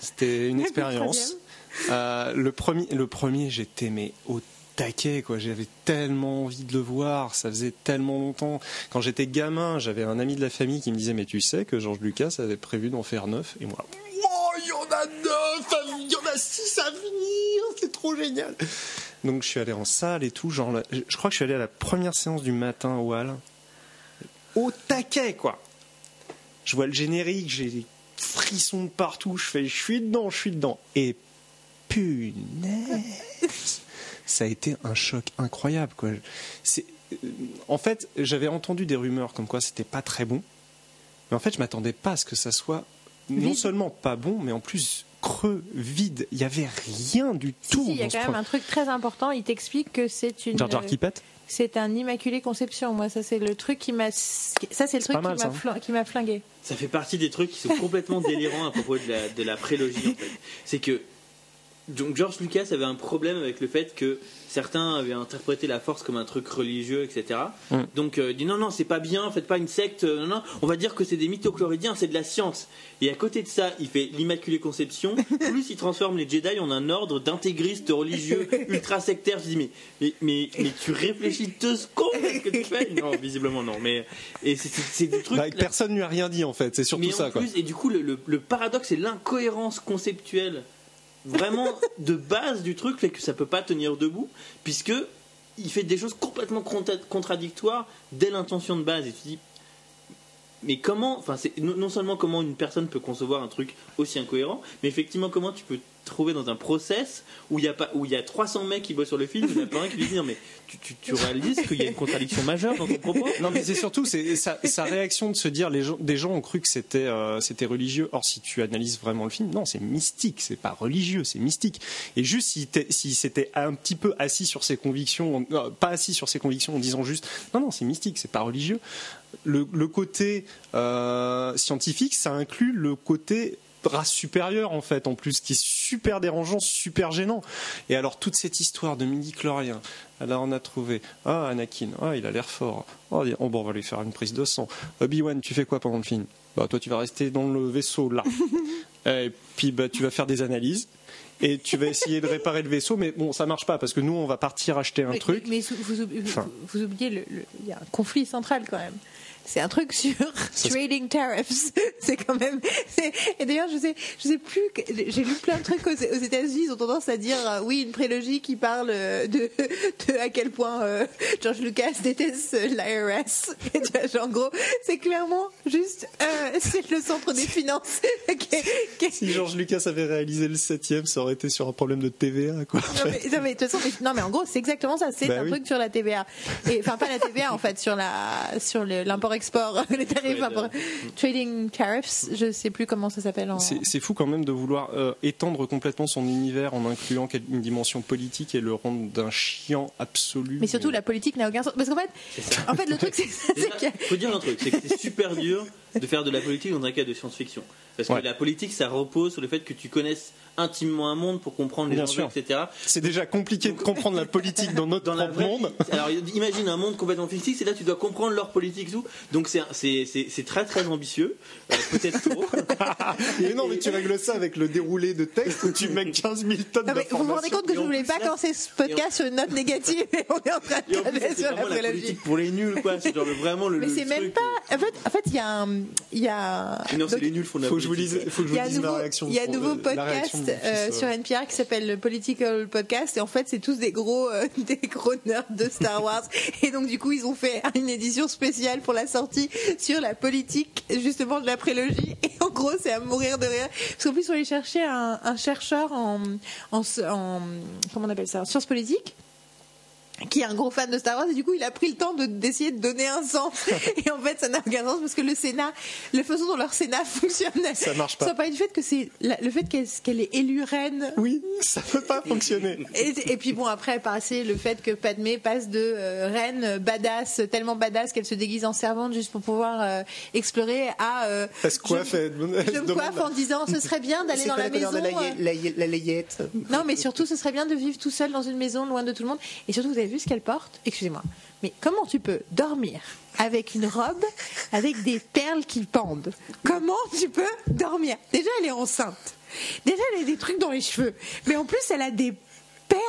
C'était une expérience. Euh, le premier, le premier, j'étais mais au taquet quoi. J'avais tellement envie de le voir. Ça faisait tellement longtemps. Quand j'étais gamin, j'avais un ami de la famille qui me disait mais tu sais que George Lucas avait prévu d'en faire neuf? Et moi, oh, il y en a neuf, il y en a six à venir. C'est trop génial. Donc je suis allé en salle et tout. Genre, je crois que je suis allé à la première séance du matin au Hall. Au taquet quoi je vois le générique, j'ai des frissons de partout, je fais, je suis dedans, je suis dedans. Punaise, ça a été un choc incroyable, quoi. C'est, euh, en fait, j'avais entendu des rumeurs comme quoi c'était pas très bon, mais en fait, je m'attendais pas à ce que ça soit non Vide. seulement pas bon, mais en plus creux, vide. Il y avait rien du Si, tout. si, il y a quand même pro- un truc très important. Il t'explique que c'est une. Jar Jar qui pète C'est un immaculé conception. Moi, ça, c'est le truc qui m'a. Ça, c'est le truc pas mal, qui m'a ça. fla- qui m'a flingué. Ça fait partie des trucs qui sont complètement délirants à propos de la, de la prélogie en fait. C'est que donc George Lucas avait un problème avec le fait que certains avaient interprété la force comme un truc religieux, etc. Mm. Donc euh, il dit non non c'est pas bien, faites pas une secte, euh, non non, on va dire que c'est des mythochloridiens, c'est de la science. Et à côté de ça, il fait l'immaculée conception. Plus il transforme les Jedi en un ordre d'intégristes religieux ultra sectaires. Je dis mais mais mais, mais tu réfléchis deux secondes à ce que tu fais? Non visiblement non. Mais et c'est- des trucs. Bah, Personne lui a rien dit en fait, c'est surtout Mais en ça. Quoi. et du coup, le, le- le paradoxe et l'incohérence conceptuelle, vraiment de base du truc, fait que ça peut pas tenir debout, puisque il fait des choses complètement contra- contradictoires dès l'intention de base. Et tu mais comment, enfin, c'est non seulement comment une personne peut concevoir un truc aussi incohérent, mais effectivement comment tu peux trouver dans un process où il y a y a 300 mecs qui bossent sur le film, il y en a pas un qui lui dit non mais tu, réalises qu'il y a une contradiction majeure dans ton propos? Non, mais c'est surtout c'est sa, réaction de se dire les gens, des gens ont cru que c'était euh, c'était religieux. Or, si tu analyses vraiment le film, non, c'est mystique, c'est pas religieux, c'est mystique. Et juste s'il s'il s'était un petit peu assis sur ses convictions, euh, pas assis sur ses convictions en disant juste non, non, c'est mystique, c'est pas religieux. Le, le côté euh, scientifique, ça inclut le côté race supérieure en fait en plus qui est super dérangeant super gênant. Et alors toute cette histoire de midi chlorien alors on a trouvé. Ah Anakin. Ah il a l'air fort. Oh oh, bon on va lui faire une prise de sang. Obi-Wan tu fais quoi pendant le film? Bah toi tu vas rester dans le vaisseau là. Et puis bah tu vas faire des analyses et tu vas essayer de réparer le vaisseau. Mais bon ça marche pas parce que nous on va partir acheter un Mais- truc. Mais, vous, vous, vous- Enfin. vous oubliez, il y a un conflit central quand même. C'est un truc sur trading tariffs. C'est quand même. Et d'ailleurs, je sais, je sais plus. J'ai lu plein de trucs aux, aux États-Unis. Ils ont tendance à dire euh, oui, une prélogie qui parle euh, de, de à quel point euh, George Lucas déteste l'IRS. Et tu vois, genre, en gros, c'est clairement juste euh, c'est le centre des finances. si George Lucas avait réalisé le septième ça aurait été sur un problème de TVA quoi Non mais, non, mais de toute façon, mais- non mais en gros c'est exactement ça, c'est Bah un oui. truc sur la TVA. Enfin pas la TVA en fait, sur la sur le- l'import-export, les tarifs import- trading tariffs, je sais plus comment ça s'appelle en. C'est fou quand même de vouloir euh, étendre complètement son univers en incluant une dimension politique et le rendre d'un chiant absolu. Mais surtout la politique n'a aucun sens parce qu'en fait, en fait le truc c'est ça, a- faut dire un truc, c'est que c'est super dur de faire de la politique dans un cas de science-fiction. Parce que la politique, ça repose sur le fait que tu connaisses intimement un monde pour comprendre les Bien enjeux, sûr. etc. C'est déjà compliqué de comprendre la politique dans notre Dans la propre vraie monde. vie. Alors imagine un monde complètement fictif, et là tu dois comprendre leur politique tout. Donc c'est c'est c'est c'est très très ambitieux, Euh, peut-être trop. Mais non, mais tu règles ça avec le déroulé de texte où tu mets 15 000 tonnes mais vous vous rendez compte que je en voulais pas commencer ce podcast sur une note négative et on est en train en de plus, c'est sur la la politique pour les nuls, quoi. C'est genre vraiment le. Mais c'est même pas. En fait, en fait, il y a un, il y a. Non, c'est donc- les nuls font de la Faut que je vous politique. dise, faut que je Il y vous a un dise nouveau, ma réaction. il y a un pour, nouveau euh, la réaction podcast euh, sur NPR qui s'appelle le Political Podcast et en fait c'est tous des gros euh, des gros nerds de Star Wars et donc du coup ils ont fait une édition spéciale pour la sortie sur la politique justement de la prélogie et en gros c'est à mourir de rire parce qu'en plus ils sont allés chercher un, un chercheur en, en en comment on appelle ça en sciences politiques qui est un gros fan de Star Wars et du coup il a pris le temps de d'essayer de donner un sens et en fait ça n'a aucun sens parce que le Sénat la façon dont leur Sénat fonctionne Ça marche pas. ça parlait du fait que c'est le fait qu'elle est élue reine Oui, ça peut pas fonctionner. et, et puis bon après passer le fait que Padmé passe de euh, reine badass tellement badass qu'elle se déguise en servante juste pour pouvoir euh, explorer à euh, Elle se coiffe, je, elle je me coiffe en disant ce serait bien d'aller dans pas la la maison de la, euh, la- la layette. non, mais surtout, ce serait bien de vivre tout seul dans une maison loin de tout le monde. Et surtout, vous avez vu ce qu'elle porte Excusez-moi. Mais comment tu peux dormir avec une robe avec des perles qui pendent? Comment tu peux dormir? Déjà, elle est enceinte. Déjà, elle a des trucs dans les cheveux. Mais en plus, elle a des perles.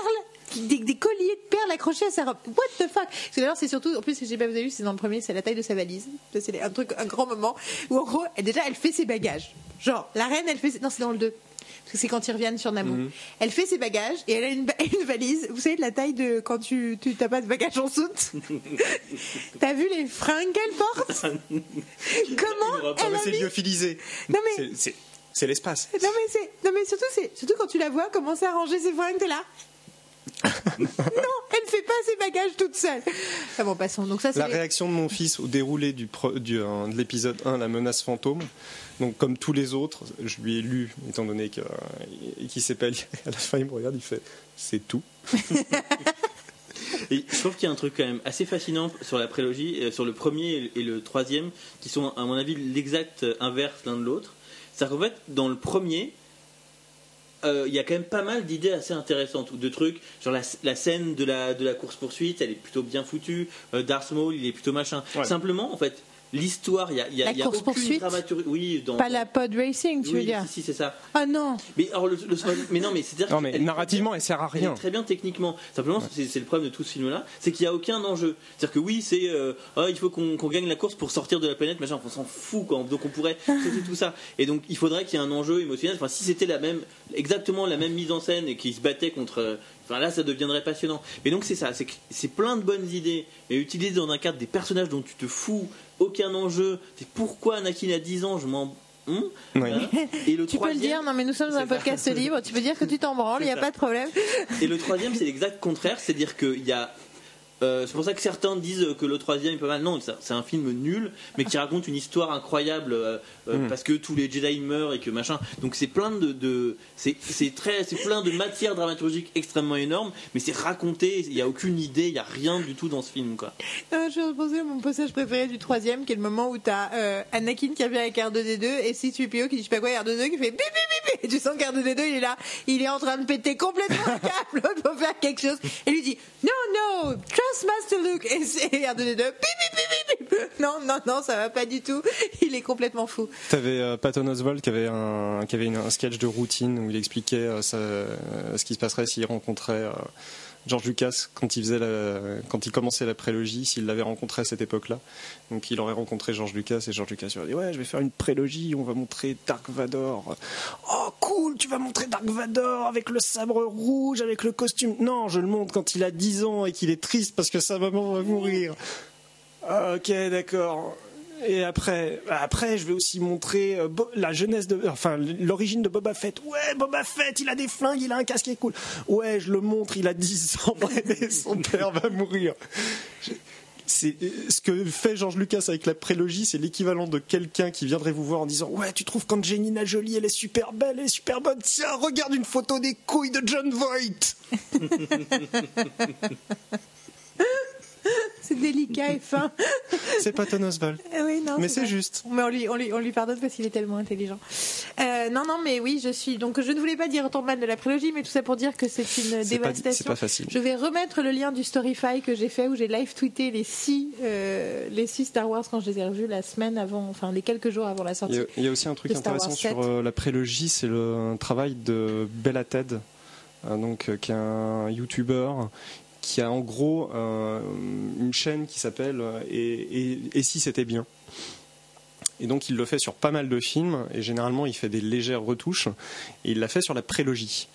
Des, colliers de perles accrochés à sa robe. What the fuck? Parce que d'ailleurs, c'est surtout, en plus, je sais pas, vous avez vu, c'est dans le premier, c'est la taille de sa valise. C'est un truc, un grand moment où en gros, déjà, elle fait ses bagages. Genre, la reine, elle fait, ses- non, c'est dans le 2 parce que c'est quand ils reviennent sur Naboo. Mhm. Elle fait ses bagages et elle a une, valise. Vous savez de la taille de quand tu t'as pas de bagages en soute. T'as vu les fringues qu'elle porte Comment elle a c'est mis lyophilisé. Non, mais- C'est- l'espace. Non mais c'est non mais surtout c'est surtout quand tu la vois commencer à ranger ses fringues t'es là. non, elle fait pas ses bagages toute seule. Ah bon passons. Donc ça La les- réaction de mon fils au déroulé du, pro- du, euh, de l'épisode 1, la menace fantôme. Donc, comme tous les autres, je lui ai lu, étant donné euh, qu'il pas lié. À la fin, il me regarde, il fait C'est tout. Et je trouve qu'il y a un truc quand même assez fascinant sur la prélogie, euh, sur le premier et le troisième, qui sont à mon avis l'exact inverse l'un de l'autre. C'est-à-dire qu'en fait, dans le premier, euh, il y a quand même pas mal d'idées assez intéressantes, ou de trucs, genre la, la scène de la, de la course-poursuite, elle est plutôt bien foutue, euh, Darth Maul, il est plutôt machin. Ouais. Simplement, en fait, l'histoire, il y a, il y a, La y a aucune course-poursuite dramaturgie. Oui, dans, pas la pod racing tu oui, veux dire. si, si, c'est ça. Ah non. Mais, alors, le, le- mais non, mais c'est-à-dire Non, mais narrativement, elle sert à elle est rien. très bien techniquement. Simplement, c'est c'est le problème de tout ce film-là, c'est qu'il n'y a aucun enjeu. C'est-à-dire que oui, c'est euh, Ah, il faut qu'on gagne la course pour sortir de la planète, machin, on s'en fout quoi. Donc on pourrait sauter tout ça. Et donc il faudrait qu'il y ait un enjeu émotionnel. Enfin, si c'était la même, exactement la même mise en scène et qu'ils se battaient contre. Enfin là, ça deviendrait passionnant. Mais donc c'est ça, c'est que- c'est plein de bonnes idées, mais utilisées dans un cadre des personnages dont tu te fous, aucun enjeu. C'est pourquoi Anakin a 10 ans, je m'en. Hum Ouais. Voilà. Et le Tu peux le dire, non mais nous sommes dans un podcast libre, tu peux dire que tu t'en branles, il n'y a pas de problème. Et le troisième, c'est l'exact contraire, c'est-à-dire qu'il y a. euh, c'est pour ça que certains disent que le troisième est pas mal. Non, c'est un film nul, mais qui raconte une histoire incroyable euh, euh, Mm. parce que tous les Jedi meurent et que machin. Donc c'est plein de, de c'est très, c'est plein de matières dramaturgiques extrêmement énormes, mais c'est raconté. Il y a aucune idée, il y a rien du tout dans ce film, quoi. Non, je vais repenser à mon passage préféré du troisième, qui est le moment où t'as euh, Anakin qui revient avec R2D2 et C-3PO qui dit je sais pas quoi, R2D2 qui fait bip bip bip bip. Et tu sens qu'R2D2 il est là, il est en train de péter complètement le câble pour faire quelque chose. Et lui dit non, non, Master Luke. Et, c'est- et R2D2 bip bip bip bip bip. Non, non, non, ça va pas du tout. Il est complètement fou. T'avais euh, Patton Oswald qui avait, un, qui avait un sketch de routine où il expliquait euh, euh, ce qui se passerait s'il rencontrait euh, George Lucas quand il, faisait quand il commençait la prélogie, s'il l'avait rencontré à cette époque-là. Donc il aurait rencontré George Lucas et George Lucas lui aurait dit Ouais, je vais faire une prélogie, on va montrer Dark Vador. Oh, cool, tu vas montrer Dark Vador avec le sabre rouge, avec le costume. Non, je le montre quand il a 10 ans et qu'il est triste parce que sa maman va mourir. Ah, Ok, d'accord. Et après, après, je vais aussi montrer euh, la jeunesse de, enfin, l'origine de Boba Fett. Ouais, Boba Fett, il a des flingues, il a un casque qui est cool. Ouais, je le montre, il a 10 ans et son père va mourir. C'est ce que fait George Lucas avec la prélogie, c'est l'équivalent de quelqu'un qui viendrait vous voir en disant ouais, tu trouves qu'Angelina Jolie, elle est super belle, elle est super bonne. Tiens, regarde une photo des couilles de John Voight. C'est délicat et fin. C'est Patton Oswalt. Ah oui, non, Mais c'est juste. Mais on lui, on lui, on lui pardonne parce qu'il est tellement intelligent. Euh, non, non, mais oui, je suis. Donc, je ne voulais pas dire autant de mal de la prélogie, mais tout ça pour dire que c'est une pas, dévastation. c'est pas facile. Je vais remettre le lien du Storyfy que j'ai fait où j'ai live tweeté les six, euh, les six Star Wars quand je les ai revus la semaine avant, enfin les quelques jours avant la sortie. il y a aussi un truc intéressant sur 7. euh, la prélogie, c'est le travail de Bella Ted, donc, qui est un YouTuber qui a en gros euh, une chaîne qui s'appelle euh, et, si c'était bien. Et donc il le fait sur pas mal de films et généralement il fait des légères retouches et il l'a fait sur la prélogie.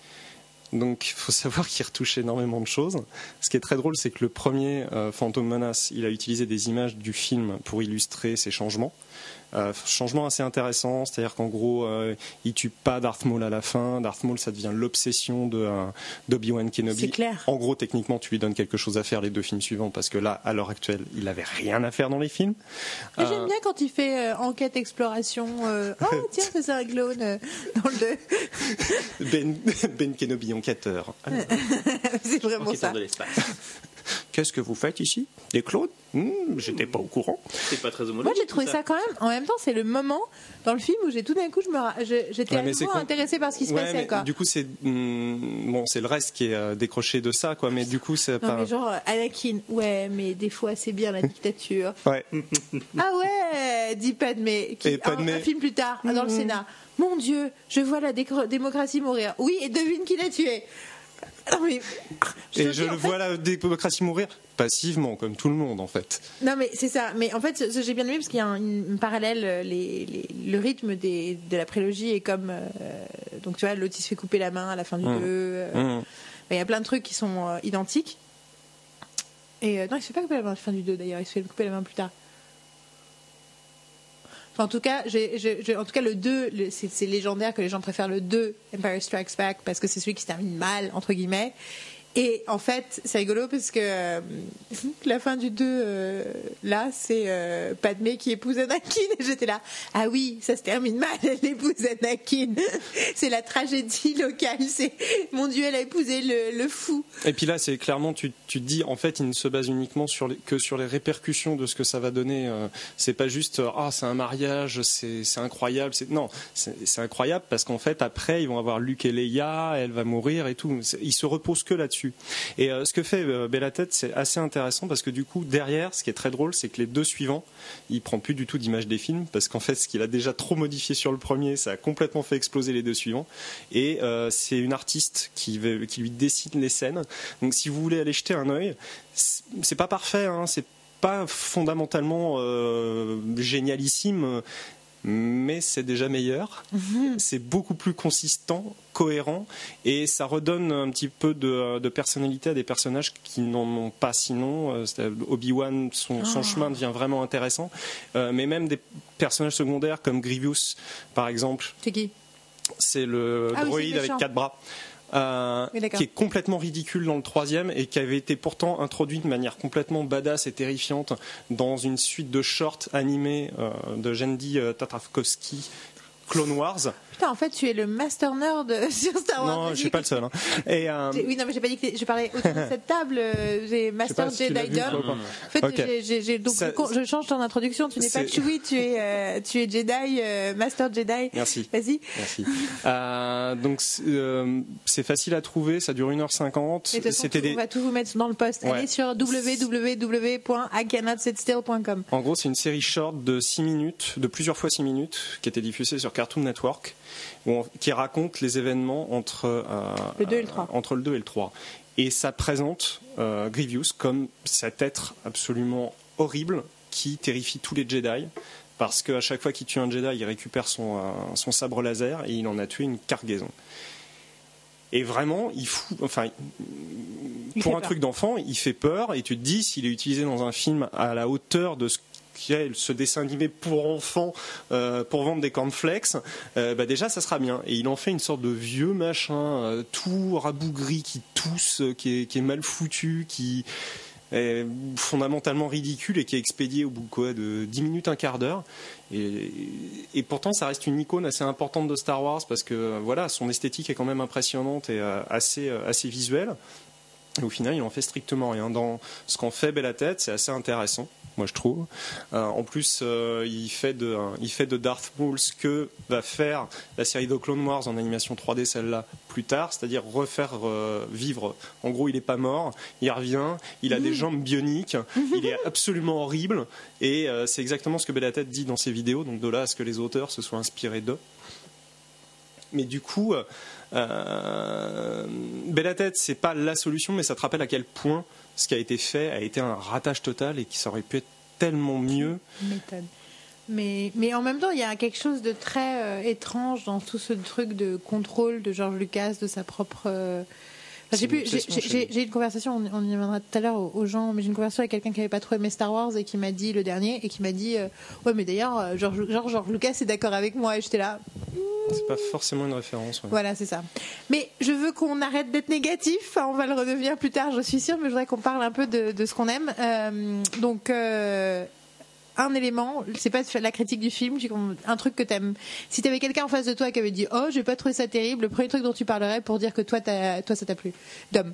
Donc il faut savoir qu'il retouche énormément de choses. Ce qui est très drôle, c'est que le premier euh, Phantom Menace, il a utilisé des images du film pour illustrer ses changements. Euh, changement assez intéressant, c'est-à-dire qu'en gros, euh, il tue pas Darth Maul à la fin. Darth Maul, ça devient l'obsession de euh, d'Obi-Wan Kenobi. C'est clair. En gros, techniquement, tu lui donnes quelque chose à faire les deux films suivants, parce que là, à l'heure actuelle, il avait rien à faire dans les films. Mais J'aime bien quand il fait euh, enquête exploration. euh, oh tiens, c'est un clone euh, dans le 2. Ben, ben Kenobi, enquêteur. Alors, c'est vraiment Enquêteur ça. de l'espace. Qu'est-ce que vous faites ici? Des clones? Hmm, J'étais pas au courant. C'est pas très homologue. Moi j'ai trouvé ça. quand même. En même temps, c'est le moment dans le film où j'ai tout d'un coup, je me, j'étais Ouais, con. intéressée par ce qui se Ouais, passait. mais Quoi. du coup, c'est hmm, bon, c'est le reste qui est euh, décroché de ça, quoi. Mais du coup, c'est pas. mais genre euh, Anakin, ouais, mais des fois c'est bien la dictature. Ouais. ah ouais, dit Padmé, qui Et Padmé- Un, un film plus tard dans le Sénat. Mon Dieu, je vois la démocratie mourir. Oui, et devine qui l'a tué? Non mais, Et je dis, le fait- vois la démocratie mourir passivement, comme tout le monde, en fait. Non mais c'est ça. Mais en fait, ce, ce j'ai bien aimé parce qu'il y a un, une- un parallèle. euh, Les, les- le rythme des, de la prélogie est comme euh, donc tu vois, l'autre il se fait couper la main à la fin du Mmh. 2. Hmm. Il y a plein de trucs qui sont euh, identiques. Et euh, non, il se fait pas couper la main à la fin du 2 d'ailleurs. Il se fait couper la main plus tard. En tout cas, en tout cas, le 2, le- c'est c'est légendaire que les gens préfèrent le 2, Empire Strikes Back, parce que c'est celui qui se termine mal, entre guillemets. Et en fait, c'est rigolo parce que euh, la fin du 2, euh, là, c'est euh, Padmé qui épouse Anakin. Et j'étais là, ah oui, ça se termine mal, elle épouse Anakin. c'est la tragédie locale. C'est mon Dieu, elle a épousé le, fou. Et puis là, c'est clairement, tu, tu te dis, en fait, il ne se base uniquement sur que sur les répercussions de ce que ça va donner. Euh, c'est pas juste, ah, c'est un mariage, c'est incroyable. Non, c'est incroyable parce qu'en fait, après, ils vont avoir Luke et Leia, elle va mourir et tout. Ils se reposent que là-dessus. Et euh, ce que fait euh, c'est assez intéressant parce que du coup, derrière, ce qui est très drôle, c'est que les deux suivants, il prend plus du tout d'image des films parce qu'en fait, ce qu'il a déjà trop modifié sur le premier, ça a complètement fait exploser les deux suivants. Et euh, c'est une artiste qui, lui dessine les scènes. Donc, si vous voulez aller jeter un œil, c'est pas parfait, hein, c'est pas fondamentalement euh, génialissime. Mais c'est déjà meilleur. C'est beaucoup plus consistant, cohérent, et ça redonne un petit peu de, de personnalité à des personnages qui n'en ont pas sinon. Euh, Obi-Wan, son, son Ah. chemin devient vraiment intéressant. Euh, mais même des personnages secondaires comme Grievous, par exemple, C'est qui? C'est le Ah droïde avec quatre bras. Euh, Oui, qui est complètement ridicule dans le troisième et qui avait été pourtant introduit de manière complètement badass et terrifiante dans une suite de shorts animés euh, de Jendi euh, Tatravkovsky, Clone Wars. Putain, en fait, tu es le master nerd sur Star Wars. Non, je Vas-y. suis pas le seul. hein. Et euh, Oui, non, mais j'ai pas dit que je parlais autour de cette table. euh, J'ai Master si Jedi Dom. En fait, Ok. j'ai- j'ai- j'ai- donc Ça- je, change ton introduction. Tu n'es pas Chewie, tu es euh, tu es Jedi, euh, Master Jedi. Merci. Vas-y. Merci. Donc c'est facile à trouver, ça dure 1h50. Et de toute façon, C'était des On va tout vous mettre dans le post. Ouais. Allez sur www.icannotsitstill.com. En gros, c'est une série short de 6 minutes, de plusieurs fois 6 minutes, qui était diffusée sur Cartoon Network, où on- qui raconte les événements entre, euh, Le deux et le trois. euh, entre le 2 et le 3. Et ça présente euh, Grievous comme cet être absolument horrible qui terrifie tous les Jedi. Parce qu'à chaque fois qu'il tue un Jedi, il récupère son, euh, son sabre laser et il en a tué une cargaison. Et vraiment, il fout. Enfin, Il pour un peur. truc d'enfant, il fait peur et tu te dis s'il est utilisé dans un film à la hauteur de ce ce dessin animé pour enfants euh, pour vendre des cornflakes, euh, bah déjà ça sera bien. Et il en fait une sorte de vieux machin euh, tout rabougri qui tousse, qui est, mal foutu, qui est fondamentalement ridicule et qui est expédié au bout de quoi de 10 minutes, un quart d'heure. Et, pourtant, ça reste une icône assez importante de Star Wars parce que voilà, son esthétique est quand même impressionnante et assez, assez visuelle. Et au final, il en fait strictement rien. Dans ce qu'en fait Bella Tête, c'est assez intéressant, moi je trouve. Euh, en plus, euh, il, fait de, il fait de Darth Maul ce que va faire la série de Clone Wars en animation 3D, celle-là, plus tard, c'est-à-dire refaire euh, vivre. En gros, il n'est pas mort, il revient, il a des jambes bioniques, il est absolument horrible, et c'est exactement ce que Bella Tête dit dans ses vidéos, donc de là à ce que les auteurs se soient inspirés d'eux. Mais du coup, euh, euh, Bella Tête, c'est pas la solution, mais ça te rappelle à quel point ce qui a été fait a été un ratage total et qui ça aurait pu être tellement mieux. Mais, en même temps, il y a quelque chose de très euh, étrange dans tout ce truc de contrôle de George Lucas, de sa propre. euh, j'ai une conversation, on, on y reviendra tout à l'heure aux, aux gens, mais j'ai une conversation avec quelqu'un qui n'avait pas trop aimé Star Wars et qui m'a dit le dernier et qui m'a dit euh, ouais mais d'ailleurs euh, George, George, George Lucas est d'accord avec moi et j'étais là C'est pas forcément une référence. ouais. voilà c'est ça. Mais je veux qu'on arrête d'être négatif, Enfin, on va le redevenir plus tard je suis sûre, mais je voudrais qu'on parle un peu de, de ce qu'on aime. Euh, donc euh, un élément, c'est pas la critique du film, un truc que t'aimes. Si t'avais quelqu'un en face de toi qui avait dit oh j'ai pas trouvé ça terrible, le premier truc dont tu parlerais pour dire que toi toi ça t'a plu. Dom.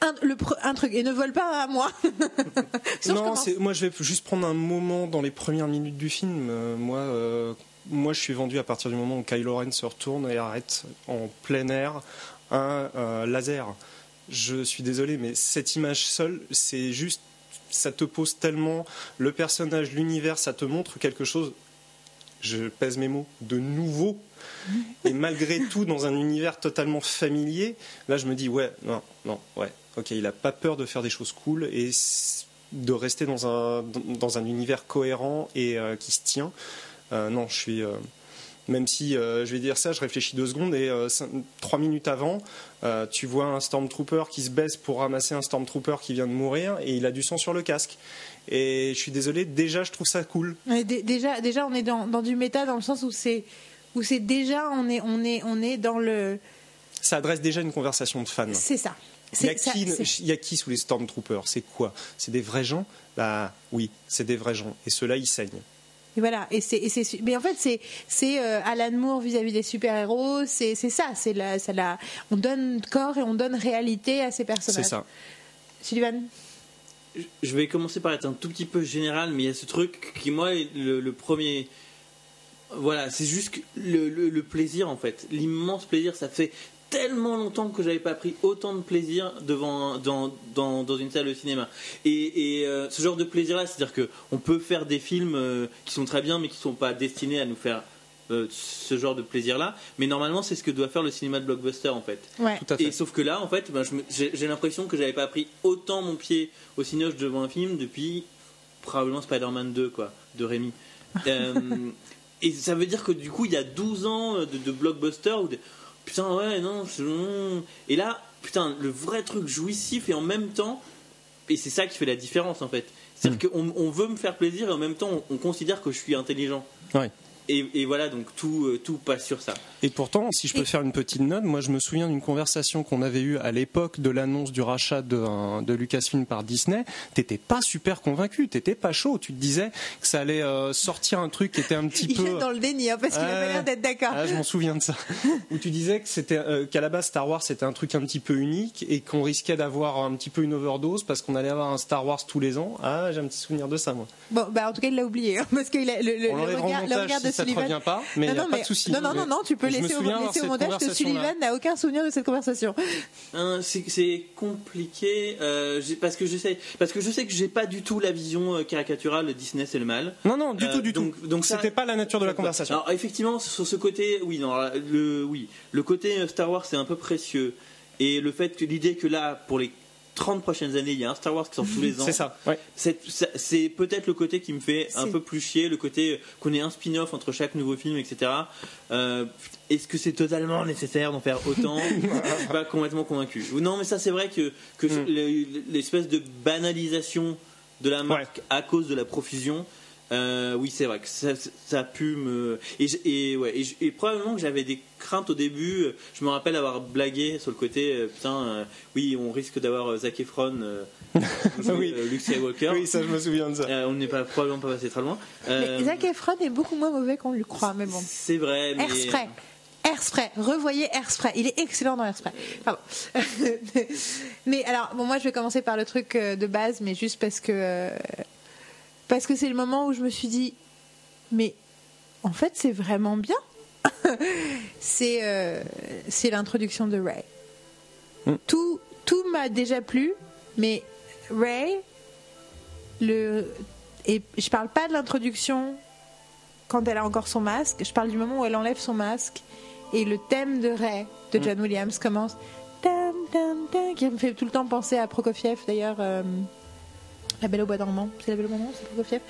Un, le pre- un truc et ne vole pas à moi. Je non, moi je vais juste prendre un moment dans les premières minutes du film. Euh, moi, euh, moi, je suis vendu à partir du moment où Kylo Ren se retourne et arrête en plein air un euh, laser. Je suis désolé, mais cette image seule, c'est juste, ça te pose tellement le personnage, l'univers, ça te montre quelque chose. Je pèse mes mots, de nouveau. Et malgré tout, dans un univers totalement familier, là je me dis ouais, non, non, ouais, ok, il a pas peur de faire des choses cool et de rester dans un dans un univers cohérent et euh, qui se tient. Euh, non, je suis euh, même si euh, je vais dire ça, je réfléchis deux secondes et euh, cinq- trois minutes avant, euh, tu vois un stormtrooper qui se baisse pour ramasser un stormtrooper qui vient de mourir et il a du sang sur le casque. Et je suis désolé, déjà je trouve ça cool. Déjà, déjà, on est dans, dans du méta dans le sens où c'est où c'est déjà on est on est on est dans le Ça adresse déjà une conversation de fans. c'est ça. Il y, a C'est ça, qui, c'est- il y a qui sous les Stormtroopers? C'est quoi? C'est des vrais gens? Bah oui, c'est des vrais gens. Et ceux-là, ils saignent. Et voilà, et c'est, et c'est su- mais en fait c'est c'est euh, Alan Moore vis-à-vis des super-héros, c'est c'est ça, c'est la, c'est la, on donne corps et on donne réalité à ces personnages. C'est ça. Sullivan, Je vais commencer par être un tout petit peu général, mais il y a ce truc qui, moi, est le, le premier. Voilà, c'est juste le- le plaisir, en fait. L'immense plaisir, ça fait tellement longtemps que j'avais pas pris autant de plaisir devant dans, dans, dans une salle de cinéma. Et, et, euh, ce genre de plaisir-là, c'est-à-dire que on peut faire des films euh, qui sont très bien, mais qui sont pas destinés à nous faire euh, ce genre de plaisir-là. Mais normalement, c'est ce que doit faire le cinéma de blockbuster, en fait. ouais. Tout à fait. Et sauf que là, en fait, ben, j'ai l'impression que j'avais pas pris autant mon pied au cinoche devant un film depuis probablement Spider-Man 2, quoi, de Rémi. Euh, et ça veut dire que du coup, il y a 12 ans de, de blockbuster putain, ouais, non. Et là, putain, le vrai truc jouissif et en même temps, et c'est ça qui fait la différence en fait. C'est-à-dire qu'on on veut me faire plaisir et en même temps, on, on considère que je suis intelligent. Ouais. Et, et voilà, donc tout, euh, tout passe sur ça. Et pourtant, si je peux Et- faire une petite note, moi je me souviens d'une conversation qu'on avait eue à l'époque de l'annonce du rachat de, un- de Lucasfilm par Disney. T'étais pas super convaincu, t'étais pas chaud. Tu te disais que ça allait euh, sortir un truc qui était un petit Il peu. est dans le déni hein, parce qu'il a pas Ouais. l'air d'être d'accord. Ah, je m'en souviens de ça. Où tu disais que c'était euh, qu'à la base Star Wars c'était un truc un petit peu unique et qu'on risquait d'avoir un petit peu une overdose parce qu'on allait avoir un Star Wars tous les ans. Ah, j'ai un petit souvenir de ça moi. Bon, bah en tout cas il l'a oublié hein, parce que il a- le, le, le regard, le regard de ça te Sullivan. revient pas, mais il a non, pas de souci. non, non, non, non, tu peux Je laisser au, souviens avoir laisser au montage que. Sullivan n'a aucun souvenir de cette conversation. C'est compliqué euh, parce que j'essaie parce que je sais que j'ai pas du tout la vision euh, caricaturale de Disney c'est le mal. Non, non, du Euh, tout, du donc- tout. donc ça- c'était pas la nature de la conversation. Alors effectivement sur ce côté oui non le oui le côté Star Wars c'est un peu précieux et le fait que l'idée que là pour les 30 prochaines années il y a un Star Wars qui sort tous les ans C'est ça. Ouais. c'est peut-être le côté qui me fait un peu plus chier, le côté qu'on ait un spin-off entre chaque nouveau film, etc. Euh, Est-ce que c'est totalement nécessaire d'en faire autant Je suis pas complètement convaincu. Non, mais ça, c'est vrai que, que Mm. le- l'espèce de banalisation de la marque à cause de la profusion. Euh, oui, c'est vrai que ça, ça a pu me. Et, j- et, ouais, et, j- et probablement que j'avais des craintes au début. Je me rappelle avoir blagué sur le côté euh, putain, euh, oui, on risque d'avoir euh, Zac Efron euh, Oui. euh, Luke Skywalker. Oui, ça, je me souviens de ça. Euh, on n'est pas probablement pas passé très loin. Euh, Mais Zac Efron est beaucoup moins mauvais qu'on le croit, mais bon. C'est vrai, mais Airspray. Airspray, revoyez Airspray. Il est excellent dans Airspray. Pardon. mais alors, bon, moi, je vais commencer par le truc de base, mais juste parce que euh, parce que c'est le moment où je me suis dit, mais en fait, c'est vraiment bien. c'est euh, c'est l'introduction de Ray. Mm. Tout tout m'a déjà plu, mais Ray, le et je parle pas de l'introduction quand elle a encore son masque. Je parle du moment où elle enlève son masque et le thème de Ray de John Williams commence. Tam, tam, tam, qui me fait tout le temps penser à Prokofiev d'ailleurs. euh, La Belle au Bois dormant. C'est La Belle au Bois dormant, c'est Prokofiev.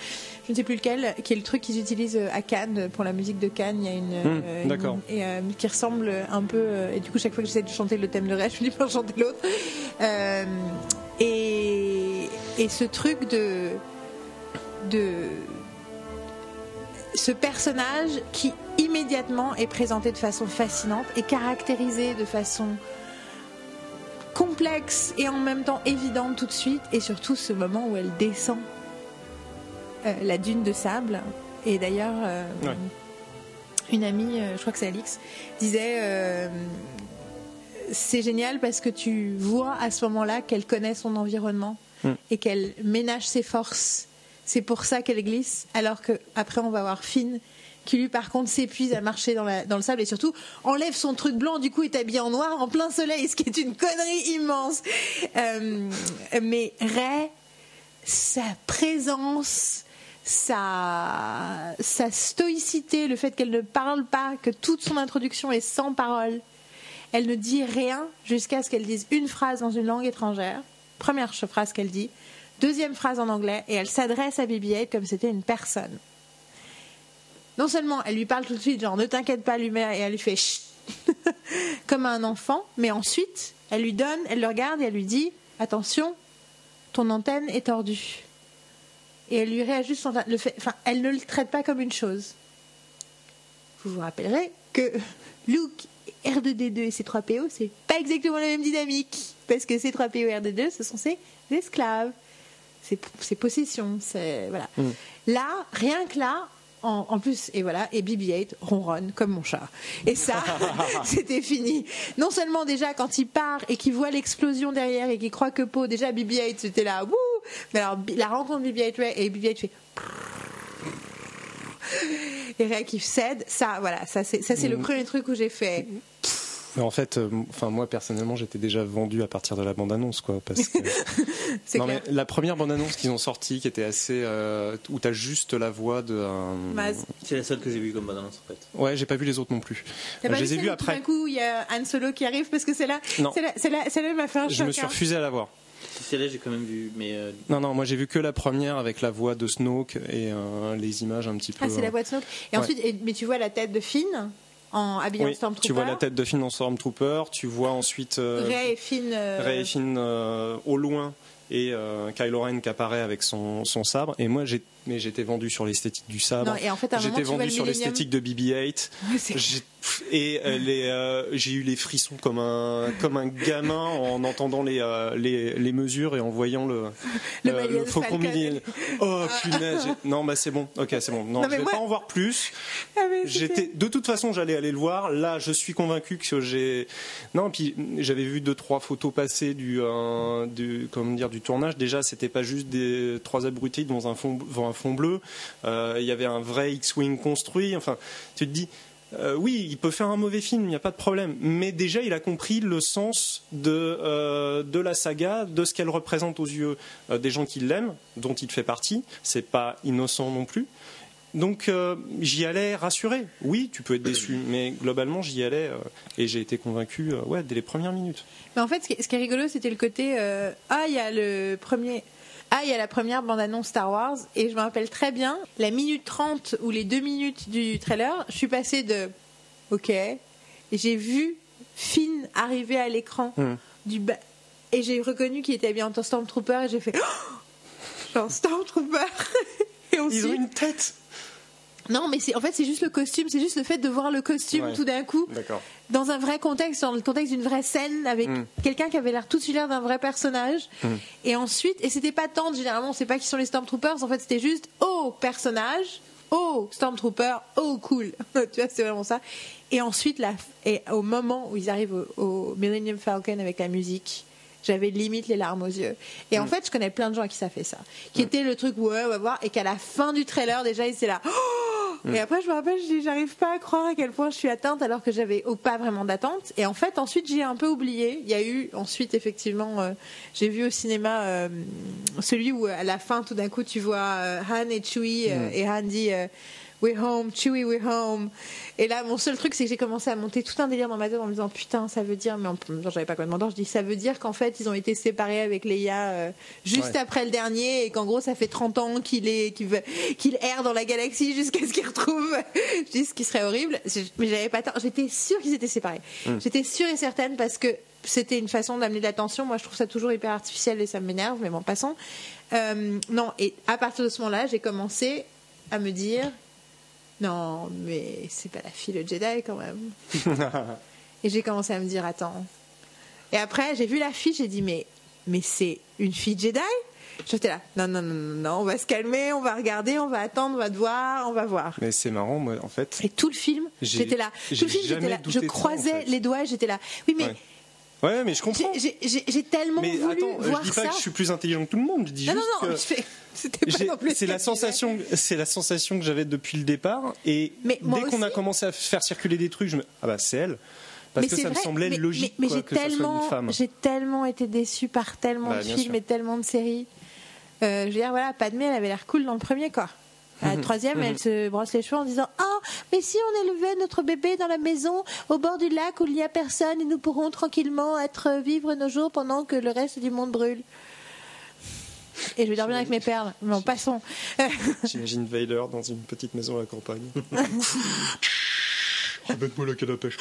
Je ne sais plus lequel, qui est le truc qu'ils utilisent euh, à Cannes pour la musique de Cannes. Il y a une, Hum, euh, une- d'accord. et euh, qui ressemble un peu. et du coup, chaque fois que j'essaie de chanter le thème de rêve, je finis par chanter l'autre. Euh, et, et ce truc de de ce personnage qui immédiatement est présenté de façon fascinante et caractérisé de façon complexe et en même temps évidente tout de suite et surtout ce moment où elle descend euh, la dune de sable et d'ailleurs euh, Ouais. une amie euh, je crois que c'est Alix disait euh, c'est génial parce que tu vois à ce moment-là qu'elle connaît son environnement Mm. et qu'elle ménage ses forces c'est pour ça qu'elle glisse alors que après on va voir Finn qui lui par contre s'épuise à marcher dans, le sable et surtout enlève son truc blanc du coup est habillé en noir en plein soleil ce qui est une connerie immense. Euh, mais Ray sa présence sa, sa stoïcité le fait qu'elle ne parle pas que toute son introduction est sans parole elle ne dit rien jusqu'à ce qu'elle dise une phrase dans une langue étrangère. Première phrase qu'elle dit. Deuxième phrase en anglais et elle s'adresse à BB-8 comme c'était une personne non seulement elle lui parle tout de suite, genre ne t'inquiète pas, lui met, et elle lui fait chut, comme à un enfant, mais ensuite elle lui donne, elle le regarde et elle lui dit attention, ton antenne est tordue. Et elle lui réajuste son, le fait, enfin, elle ne le traite pas comme une chose. Vous vous rappellerez que Luke, R2D2 et C3PO, c'est pas exactement la même dynamique, parce que C3PO et R2D2, ce sont ses esclaves, ses, ses possessions, c'est voilà. Là, rien que là, en, en plus, et voilà, et BB-8 ronronne comme mon chat. Et ça, c'était fini. Non seulement déjà quand il part et qu'il voit l'explosion derrière et qu'il croit que Poe, déjà BB-8 c'était là, wouh Mais alors la rencontre BB-8 Ray, et BB-8 fait et Ray qui cède, ça, voilà, ça c'est ça c'est le premier truc où j'ai fait. Mais en fait, euh, enfin moi personnellement, j'étais déjà vendu à partir de la bande-annonce, quoi, parce que C'est non clair. mais la première bande-annonce qu'ils ont sortie, qui était assez, euh, où t'as juste la voix de. un- Maz. C'est la seule que j'ai vue comme bande-annonce en fait. Ouais, j'ai pas vu les autres non plus. Pas je vu les ai tout après. D'un coup, il y a Han Solo qui arrive parce que c'est là, Non. c'est là, c'est là, c'est là, m'a fait un Je me suis hein. refusé à la voir. Celle-là j'ai quand même vu, mais euh, Non, non, moi j'ai vu que la première avec la voix de Snoke et euh, les images un petit peu. Ah, c'est la voix de Snoke. Et Ouais. ensuite, et- mais tu vois la tête de Finn en Oui, Stormtrooper. tu vois la tête de Finn en Stormtrooper, tu vois ensuite euh, Ray et Finn. euh, Rey et Finn euh, au loin et Kylo Ren qui apparaît avec son, son sabre. Et moi, j'ai, mais j'étais vendu sur l'esthétique du sabre. Et en fait, J'étais vendu le sur l'esthétique de BB-8. C'est- J'ai- Et euh, euh, j'ai eu les frissons comme un, comme un gamin en entendant les, euh, les, les mesures et en voyant le, Le euh, Millennium Faucon. Oh punaise, j'ai- non bah c'est bon, ok c'est bon. Non, Non, je vais moi- pas en voir plus. Ah, J'étais, de toute façon, j'allais aller le voir. Là, je suis convaincu que j'ai. Non, puis j'avais vu deux trois photos passer du, du, comment dire, du tournage. Déjà, c'était pas juste des trois abrutis dans un fond, dans un fond bleu. Euh, Il y avait un vrai X-wing construit. Enfin, tu te dis. euh, oui, il peut faire un mauvais film, il n'y a pas de problème. Mais déjà, il a compris le sens de, euh, de la saga, de ce qu'elle représente aux yeux des gens qui l'aiment, dont il fait partie. C'est pas innocent non plus. Donc j'y allais rassuré. Oui, tu peux être déçu, mais globalement j'y allais et j'ai été convaincu ouais, dès les premières minutes. Mais en fait, ce qui est, rigolo, c'était le côté ah, il y a le premier. Ah, il y a la première bande-annonce Star Wars, et je me rappelle très bien, la minute 30 ou les deux minutes du trailer, je suis passée de OK, et j'ai vu Finn arriver à l'écran Hmm. du ba- et j'ai reconnu qu'il était habillé en Stormtrooper, et j'ai fait oh genre Stormtrooper Et ensuite, Ils ont une tête. Non, mais c'est en fait c'est juste le costume, c'est juste le fait de voir le costume Ouais. tout d'un coup dans un vrai contexte, dans le contexte d'une vraie scène avec Mm. quelqu'un qui avait l'air tout de suite l'air d'un vrai personnage. Mm. Et ensuite, et c'était pas tant, généralement on sait pas qui sont les Stormtroopers, en fait c'était juste oh personnage, oh Stormtrooper, oh cool. tu vois, c'est vraiment ça. Et ensuite, la, et au moment où ils arrivent au, au Millennium Falcon avec la musique, j'avais limite les larmes aux yeux. Et Mm. en fait, je connais plein de gens à qui ça fait ça. Qui était le truc, ouais, on va voir, et qu'à la fin du trailer, déjà, ils étaient là. Oh Mm. Et après, je me rappelle, je dis, j'arrive pas à croire à quel point je suis atteinte alors que j'avais pas vraiment d'attente. Et en fait, ensuite, j'ai un peu oublié. Il y a eu, ensuite, effectivement, euh, j'ai vu au cinéma euh, celui où, à la fin, tout d'un coup, tu vois euh, Han et Chewie, euh, Mm. et Han dit. We're home, Chewie, we're home. Et là, mon seul truc, c'est que j'ai commencé à monter tout un délire dans ma tête en me disant putain, ça veut dire, mais en même temps, j'avais pas complètement d'or, je dis ça veut dire qu'en fait, ils ont été séparés avec Leia euh, juste Ouais. après le dernier et qu'en gros, ça fait 30 ans qu'il est, qu'il erre dans la galaxie jusqu'à ce qu'il retrouve. je dis ce qui serait horrible, mais j'avais pas. J'étais sûre qu'ils étaient séparés. J'étais sûre et certaine parce que c'était une façon d'amener de l'attention. Moi, je trouve ça toujours hyper artificiel et ça m'énerve, mais bon, passons. Euh, non, et à partir de ce moment-là, j'ai commencé à me dire non, mais c'est pas la fille le Jedi quand même. et j'ai commencé à me dire attends. Et après, j'ai vu la fille, j'ai dit mais mais c'est une fille Jedi? J'étais là non non non non non, on va se calmer, on va regarder, on va attendre, on va te voir, on va voir. Mais c'est marrant, moi, en fait. Et tout le film, j'étais là. Tout le film, j'étais là. Je de en croisais fait. les doigts, j'étais là. Oui, mais Ouais. Ouais, mais je comprends. j'ai- tellement Mais voulu attends, je voir dis pas ça. que je suis plus intelligent que tout le monde. Je dis Non, non, juste non, je non plus c'est ce la je sensation, c'est la sensation que j'avais depuis le départ. Et Mais dès qu'on a commencé à faire circuler des trucs, je me ah bah c'est elle. Parce Mais que ça me semblait mais- logique mais, mais j'ai que ça soit tellement, une femme. j'ai tellement été déçue par tellement Bah, de films sûr. et tellement de séries. Euh, je veux dire, voilà, Padmé, elle avait l'air cool dans le premier, quoi. À la troisième, elle se brosse les cheveux en disant Oh, mais si on élevait notre bébé dans la maison, au bord du lac où il n'y a personne, et nous pourrons tranquillement être vivre nos jours pendant que le reste du monde brûle. Et je vais dormir avec mes perles. Mais bon, passons. J'imagine Vader dans une petite maison à la campagne. Ramène-moi la canne à pêche.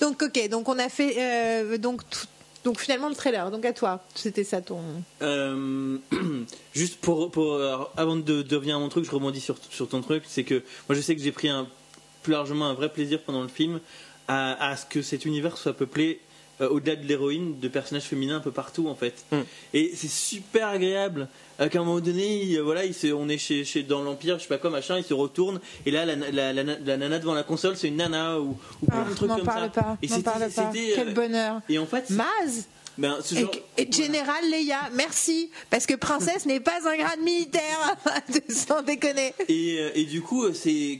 donc, ok, donc on a fait. euh, donc, tout- donc finalement, le trailer. Donc à toi, c'était ça ton. Euh, juste pour, pour avant de, de revenir à mon truc, je rebondis sur, sur ton truc, c'est que moi je sais que j'ai pris un, plus largement un vrai plaisir pendant le film à, à ce que cet univers soit peuplé euh, au-delà de l'héroïne de personnages féminins un peu partout en fait. Mm. Et c'est super agréable euh, qu'à un moment donné, il- voilà, il se- on est chez, chez- dans l'Empire, je sais pas quoi, machin, il se retourne et là la, la, la, la nana devant la console c'est une nana ou, ou plein Ah, de trucs comme parle ça. pas. Et parle pas. c'était, euh, Quel bonheur. Et en fait, Maz ben, ce et, genre- et Général Leia, merci. Parce que princesse n'est pas un grade militaire. Sans déconner. Et, euh, et du coup, euh, c'est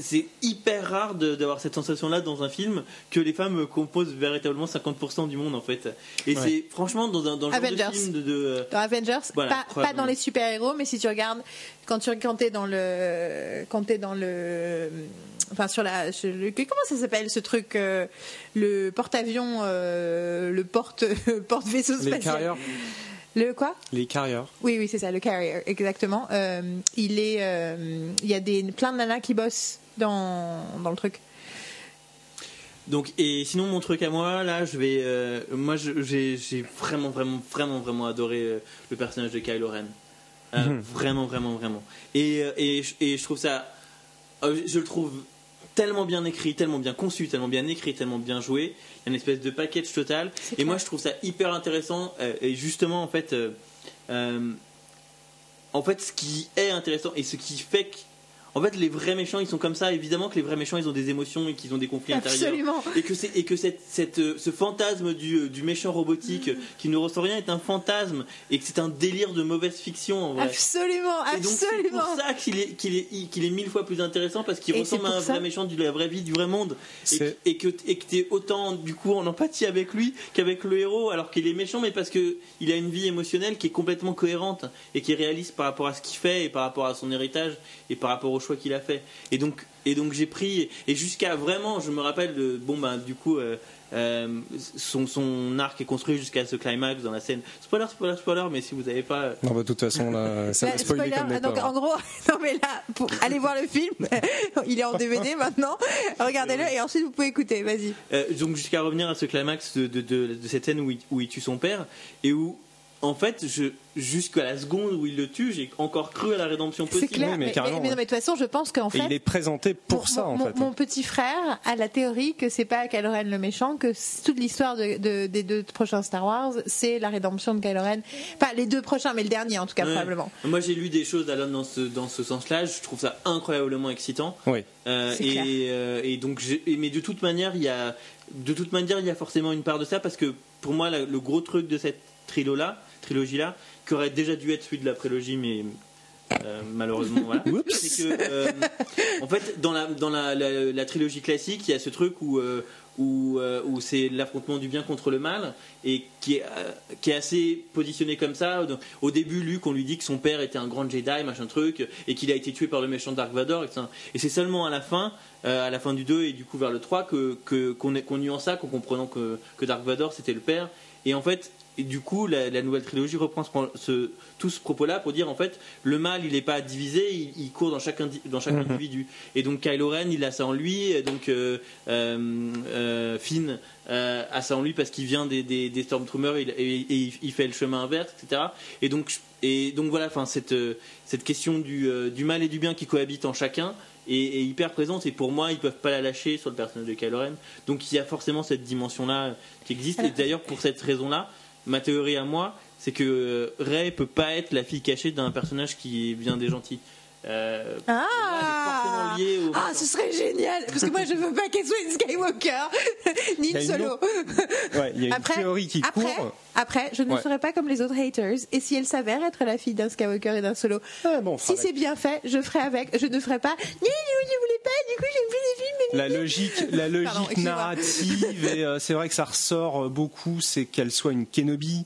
c'est hyper rare d'avoir cette sensation-là dans un film que les femmes composent véritablement 50% du monde en fait. Et Ouais. c'est franchement dans un dans le genre de Avengers. film de, de, euh, Dans Avengers, Voilà, pas, dans les super-héros, mais si tu regardes, quand tu quand t'es dans le. Quand t'es dans le. Enfin, sur la. sur le- comment ça s'appelle ce truc euh, Le porte-avions, euh, le porte, porte-vaisseau Les spatial. carrières. Le quoi? Les carrières. Oui, oui, c'est ça, le carrier, exactement. Euh, il est, euh, il y a des plein de nanas qui bossent dans dans le truc. Donc et sinon mon truc à moi là, je vais euh, moi j'ai j'ai vraiment vraiment vraiment vraiment adoré euh, le personnage de Kylo Ren. Euh, Mhm. Vraiment vraiment vraiment. Et et je- et je trouve ça euh, je le trouve tellement bien écrit, tellement bien conçu, tellement bien écrit, tellement bien joué. Il y a une espèce de package total. Et clair. moi, je trouve ça hyper intéressant. euh, et justement, en fait, euh, euh, en fait, ce qui est intéressant et ce qui fait que, en fait, les vrais méchants, ils sont comme ça. Évidemment que les vrais méchants, ils ont des émotions et qu'ils ont des conflits intérieurs. Absolument. Et que, c'est, et que cette, cette, euh, ce fantasme du, euh, du méchant robotique euh, qui ne ressent rien est un fantasme et que c'est un délire de mauvaise fiction en vrai. Absolument, donc c'est absolument. pour ça qu'il est, qu'il est, qu'il est mille fois plus intéressant parce qu'il ressemble à un ça- vrai méchant de la vraie vie, du vrai monde. Et, que et que t'es autant du coup en empathie avec lui qu'avec le héros alors qu'il est méchant mais parce que il a une vie émotionnelle qui est complètement cohérente et qui est réaliste par rapport à ce qu'il fait et par rapport à son héritage et par rapport au choix qu'il a fait. Et donc et donc j'ai pris et jusqu'à vraiment je me rappelle de bon ben du coup euh, euh, son, son arc est construit jusqu'à ce climax dans la scène. Spoiler, spoiler, spoiler, mais si vous n'avez pas. Non, bah, de toute façon, là, ça Bah, va spoiler comme donc en gros, non mais là, pour aller voir le film, il est en DVD maintenant. Regardez-le et ensuite vous pouvez écouter. Vas-y. Euh, donc jusqu'à revenir à ce climax de, de, de- de cette scène où il, où il tue son père et où en fait je jusqu'à la seconde où il le tue j'ai encore cru à la rédemption C'est possible clair. oui, mais mais, carrément, mais- mais non, ouais. mais de toute façon, je pense qu'en Et fait, il est présenté pour mon- ça, en mon, fait. mon petit frère a la théorie que c'est pas Kylo Ren le méchant, que toute l'histoire de, de- des deux prochains Star Wars, c'est la rédemption de Kylo Ren. Pas les deux prochains, mais le dernier en tout cas Ouais. probablement. moi j'ai lu des choses d'Alon dans ce, dans ce sens là je trouve ça incroyablement excitant Oui. Euh, C'est et, clair. euh, et donc mais de toute manière il y a de toute manière il y a forcément une part de ça parce que pour moi la- le gros truc de cette trilo là trilogie là qui aurait déjà dû être celui de la prélogie mais Euh, malheureusement, voilà. C'est que, euh, en fait, dans la dans la, la- la trilogie classique, il y a ce truc où euh, où, où c'est l'affrontement du bien contre le mal et qui est qui est assez positionné comme ça. Au début, Luke, on lui dit que son père était un grand Jedi, machin truc, et qu'il a été tué par le méchant Dark Vador. Et, que ça- et c'est seulement à la fin, à la fin du 2 et du coup vers le 3, que que- qu'on est- qu'on nuance ça, qu'en comprenant que que Dark Vador c'était le père. Et en fait, et du coup, la, la nouvelle trilogie reprend ce, ce- tout ce propos-là pour dire en fait, le mal, il n'est pas divisé, il, il court dans chaque, indi- dans chaque Mhm. individu. Et donc Kylo Ren, il a ça en lui, et donc euh, euh, euh, Finn euh, a ça en lui parce qu'il vient des, des, des Stormtroopers et, et il, il fait le chemin inverse, etc. Et donc, je- et donc voilà, enfin cette, cette question du, euh, du mal et du bien qui cohabitent en chacun est, est hyper présente. Et pour moi, ils peuvent pas la lâcher sur le personnage de Kylo Ren. Donc il y a forcément cette dimension-là qui existe. Et d'ailleurs, pour cette raison-là, ma théorie à moi, c'est que euh, Rey peut pas être la fille cachée d'un personnage qui vient des gentils. Euh, pour moi, Ah au ah, ce serait génial Parce que moi, je veux pas qu'elle soit une Skywalker, ni une solo. Ouais, il y a une Après, théorie qui après, court. Après, je ne Ouais. serai pas comme les autres haters. Et si elle s'avère être la fille d'un Skywalker et d'un solo, Ah, bon, si c'est bien fait, je ferai avec. Je ne ferai pas. Je voulais pas. Du coup, j'aime plus les films. mais- La logique, la logique Pardon, narrative, et euh, c'est vrai que ça ressort euh, beaucoup, c'est qu'elle soit une Kenobi,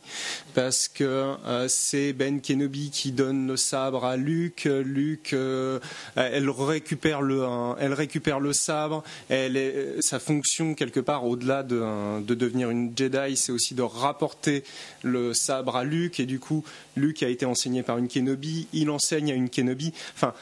parce que euh, c'est Ben Kenobi qui donne le sabre à Luke. Luke, euh, elle récupère le, un- elle récupère le sabre. Elle est, euh, sa fonction quelque part, au-delà de, de devenir une Jedi, c'est aussi de rapporter le sabre à Luke. Et du coup, Luke a été enseigné par une Kenobi, il enseigne à une Kenobi. Enfin.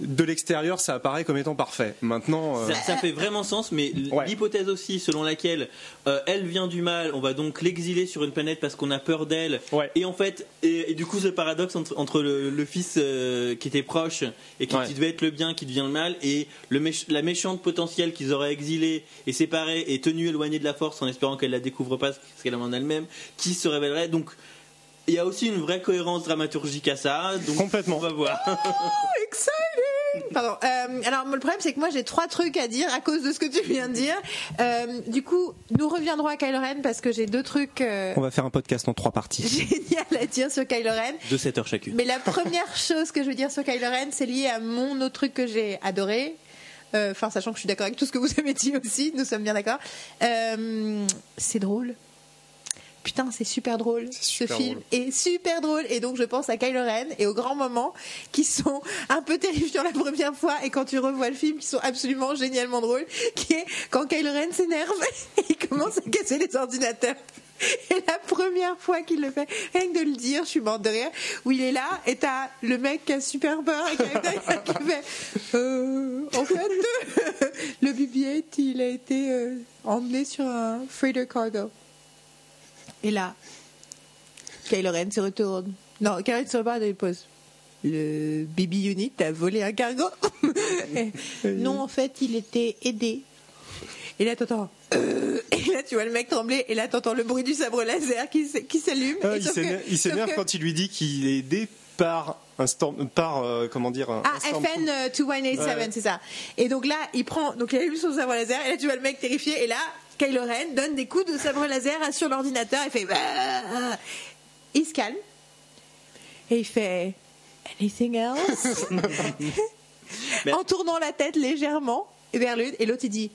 De l'extérieur, ça apparaît comme étant parfait. Maintenant, euh, Ça, ça fait vraiment sens, mais Ouais. l'hypothèse aussi selon laquelle euh, elle vient du mal, on va donc l'exiler sur une planète parce qu'on a peur d'elle. Ouais. Et en fait, et, et du coup, ce paradoxe entre, entre le, le fils euh, qui était proche et qui, Ouais. qui devait être le bien, qui devient le mal, et le méch- la méchante potentielle qu'ils auraient exilée et séparée et tenue éloignée de la force en espérant qu'elle la découvre pas, ce qu'elle a en elle-même, qui se révélerait. Donc, il y a aussi une vraie cohérence dramaturgique à ça. Donc, Complètement. On va voir. Exciting Pardon. Euh, alors, le problème, c'est que moi, j'ai trois trucs à dire à cause de ce que tu viens de dire. Euh, du coup, nous reviendrons à Kylo Ren parce que j'ai deux trucs euh, On va faire un podcast en trois parties. géniaux à dire sur Kylo Ren. De 7 heures chacune. Mais la première chose que je veux dire sur Kylo Ren, c'est lié à mon autre truc que j'ai adoré. Euh, Enfin, sachant que je suis d'accord avec tout ce que vous avez dit aussi, nous sommes bien d'accord. Euh, c'est drôle. Putain, c'est super drôle. Ce film drôle. est super drôle. Et donc, je pense à Kylo Ren et aux grands moments qui sont un peu terrifiants la première fois et quand tu revois le film, qui sont absolument génialement drôles, qui est quand Kylo Ren s'énerve et il commence à casser les ordinateurs. Et la première fois qu'il le fait, rien que de le dire, je suis morte de rire, où il est là et t'as le mec qui a super peur et qui qui fait euh, En fait, le BB-8, il a été euh, emmené sur un freighter cargo. Et là, Kylo Ren se retourne. Non, Kylo Ren se retourne et il pose. Le BB Unit a volé un cargo. Non, en fait, il était aidé. Et là, t'entends. euh, et là, tu vois le mec trembler. Et là, t'entends le bruit du sabre laser qui, s'allume. Ah, il s'énerve- que- quand il lui dit qu'il est aidé par un storm, par euh, comment dire un, Ah, un storm- FN euh, 2187, Ouais. c'est ça. Et donc là, il prend, donc il allume son sabre laser, et là tu vois le mec terrifié, et là, Kylo Ren donne des coups de sabre laser sur l'ordinateur, il fait. Bah Il se calme, et il fait. Anything else? En tournant la tête légèrement vers l'autre, et l'autre il dit.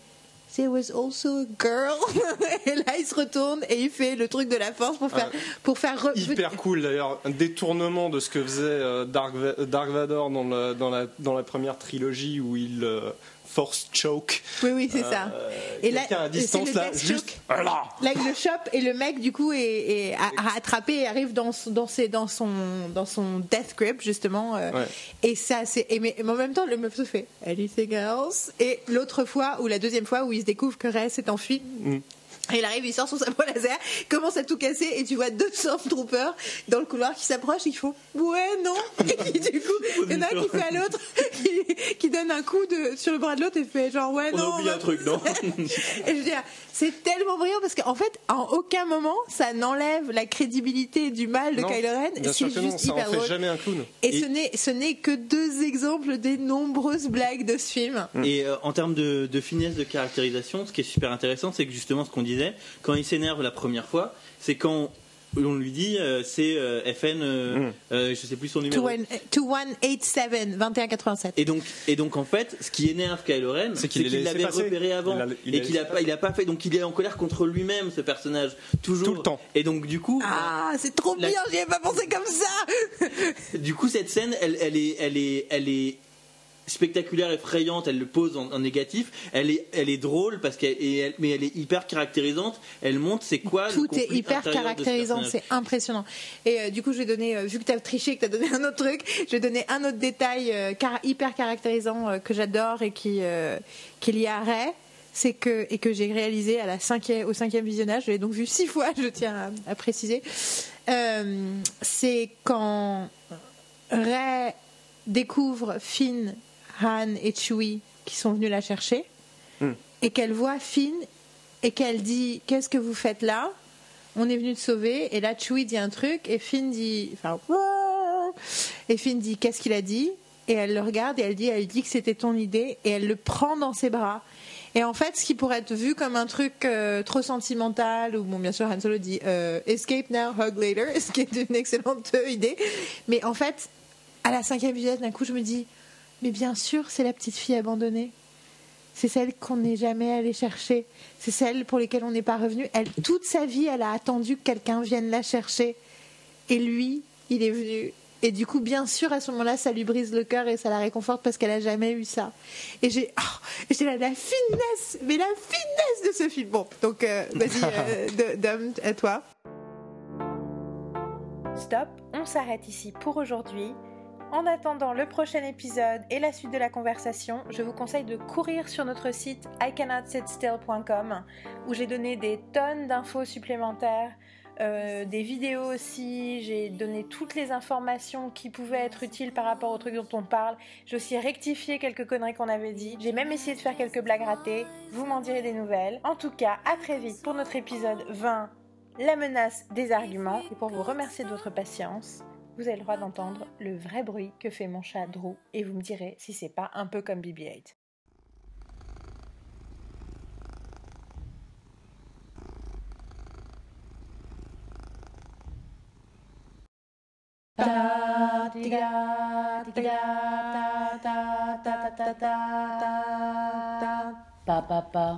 There was also a girl. et là, il se retourne et il fait le truc de la force pour faire, pour faire re- hyper cool d'ailleurs un détournement de ce que faisait euh, Dark, Dark Vador dans, le- dans, la, dans la première trilogie où il euh, force choke Oui, oui, c'est ça. Euh, Et là, à distance le là death juste. Là, il le chope et le mec, du coup, est, est- attrapé et arrive dans, son- dans, ses- dans, son, dans son death grip, justement. euh, Ouais. Et ça, c'est. Mais, mais en même temps, le meuf se fait Anything else Et l'autre fois, ou la deuxième fois, où il se découvre que Rey s'est enfui. Mm. Et il arrive, il sort son sabre laser, commence à tout casser, et tu vois deux Stormtroopers dans le couloir qui s'approchent, ils font Ouais, non Et qui, du coup, il y en a un qui fait à l'autre, qui, qui donne un coup de, sur le bras de l'autre et fait genre Ouais, On non. a oublié va- un truc, non et je veux dire, c'est tellement brillant parce qu'en fait, en aucun moment, ça n'enlève la crédibilité du mal de Non, Kylo Ren. C'est que non juste ça en hyper fait drôle. jamais un clown Et, Et- ce n'est ce n'est que deux exemples des nombreuses blagues de ce film. Et euh, en termes de, de finesse de caractérisation, ce qui est super intéressant, c'est que justement ce qu'on disait, quand il s'énerve la première fois, c'est quand on lui dit euh, c'est euh, FN, euh, Mm. euh, je sais plus son numéro. 2187 2187. Et donc, et donc en fait, ce qui énerve Kylo Ren, C'est qu'il l'avait repéré avant Il a- il et a qu'il a pas, il a pas fait. Donc il est en colère contre lui-même, ce personnage, toujours Tout le temps. Et donc du coup, Ah, c'est trop La- bien, j'y avais pas pensé comme ça. du coup, cette scène, elle, elle est, elle est, elle est spectaculaire, effrayante. Elle le pose en, en négatif. Elle est, elle est drôle parce qu'elle, elle- mais elle est hyper caractérisante. Elle montre c'est quoi. le Tout est hyper ce caractérisant, c'est impressionnant. Et euh, du coup, je vais donner, euh, vu que tu as triché, que tu as donné un autre truc, je vais donner un autre détail euh, car- hyper caractérisant que j'adore et qui, qui est lié à Ray. C'est que, et que j'ai réalisé à la cinquième, au cinquième visionnage, je l'ai donc vu six fois, je tiens à, à préciser. Euh, c'est quand Ray découvre Finn, Han et Chewie qui sont venus la chercher Hmm. et qu'elle voit Finn et qu'elle dit qu'est-ce que vous faites là? On est venu te sauver et là Chewie dit un truc et Finn dit enfin et Finn dit qu'est-ce qu'il a dit? Et elle le regarde et elle dit elle dit que c'était ton idée et elle le prend dans ses bras. Et en fait, ce qui pourrait être vu comme un truc euh, trop sentimental, ou bon, bien sûr, Han Solo dit euh, escape now, hug later, ce qui est une excellente idée. Mais en fait, à la cinquième vitesse, d'un coup, je me dis, mais bien sûr, c'est la petite fille abandonnée. C'est celle qu'on n'est jamais allé chercher. C'est celle pour lesquelles on n'est pas revenu. Elle, toute sa vie, elle a attendu que quelqu'un vienne la chercher. Et lui, il est venu. Et du coup, bien sûr, à ce moment-là, ça lui brise le cœur et ça la réconforte parce qu'elle a jamais eu ça. Et j'ai, oh, la, finesse, mais la finesse de ce film. Bon, donc euh, vas-y, euh, Dom, à toi. Stop, on s'arrête ici pour aujourd'hui. En attendant le prochain épisode et la suite de la conversation, je vous conseille de courir sur notre site icannotsitstill.com où j'ai donné des tonnes d'infos supplémentaires, euh, des vidéos aussi, j'ai donné toutes les informations qui pouvaient être utiles par rapport au truc dont on parle. J'ai aussi rectifié quelques conneries qu'on avait dit. J'ai même essayé de faire quelques blagues ratées. Vous m'en direz des nouvelles. En tout cas, à très vite pour notre épisode 20 la menace des arguments. Et pour vous remercier de votre patience, vous avez le droit d'entendre le vrai bruit que fait mon chat Drew. Et vous me direz si c'est pas un peu comme BB-8. Pa pa pa.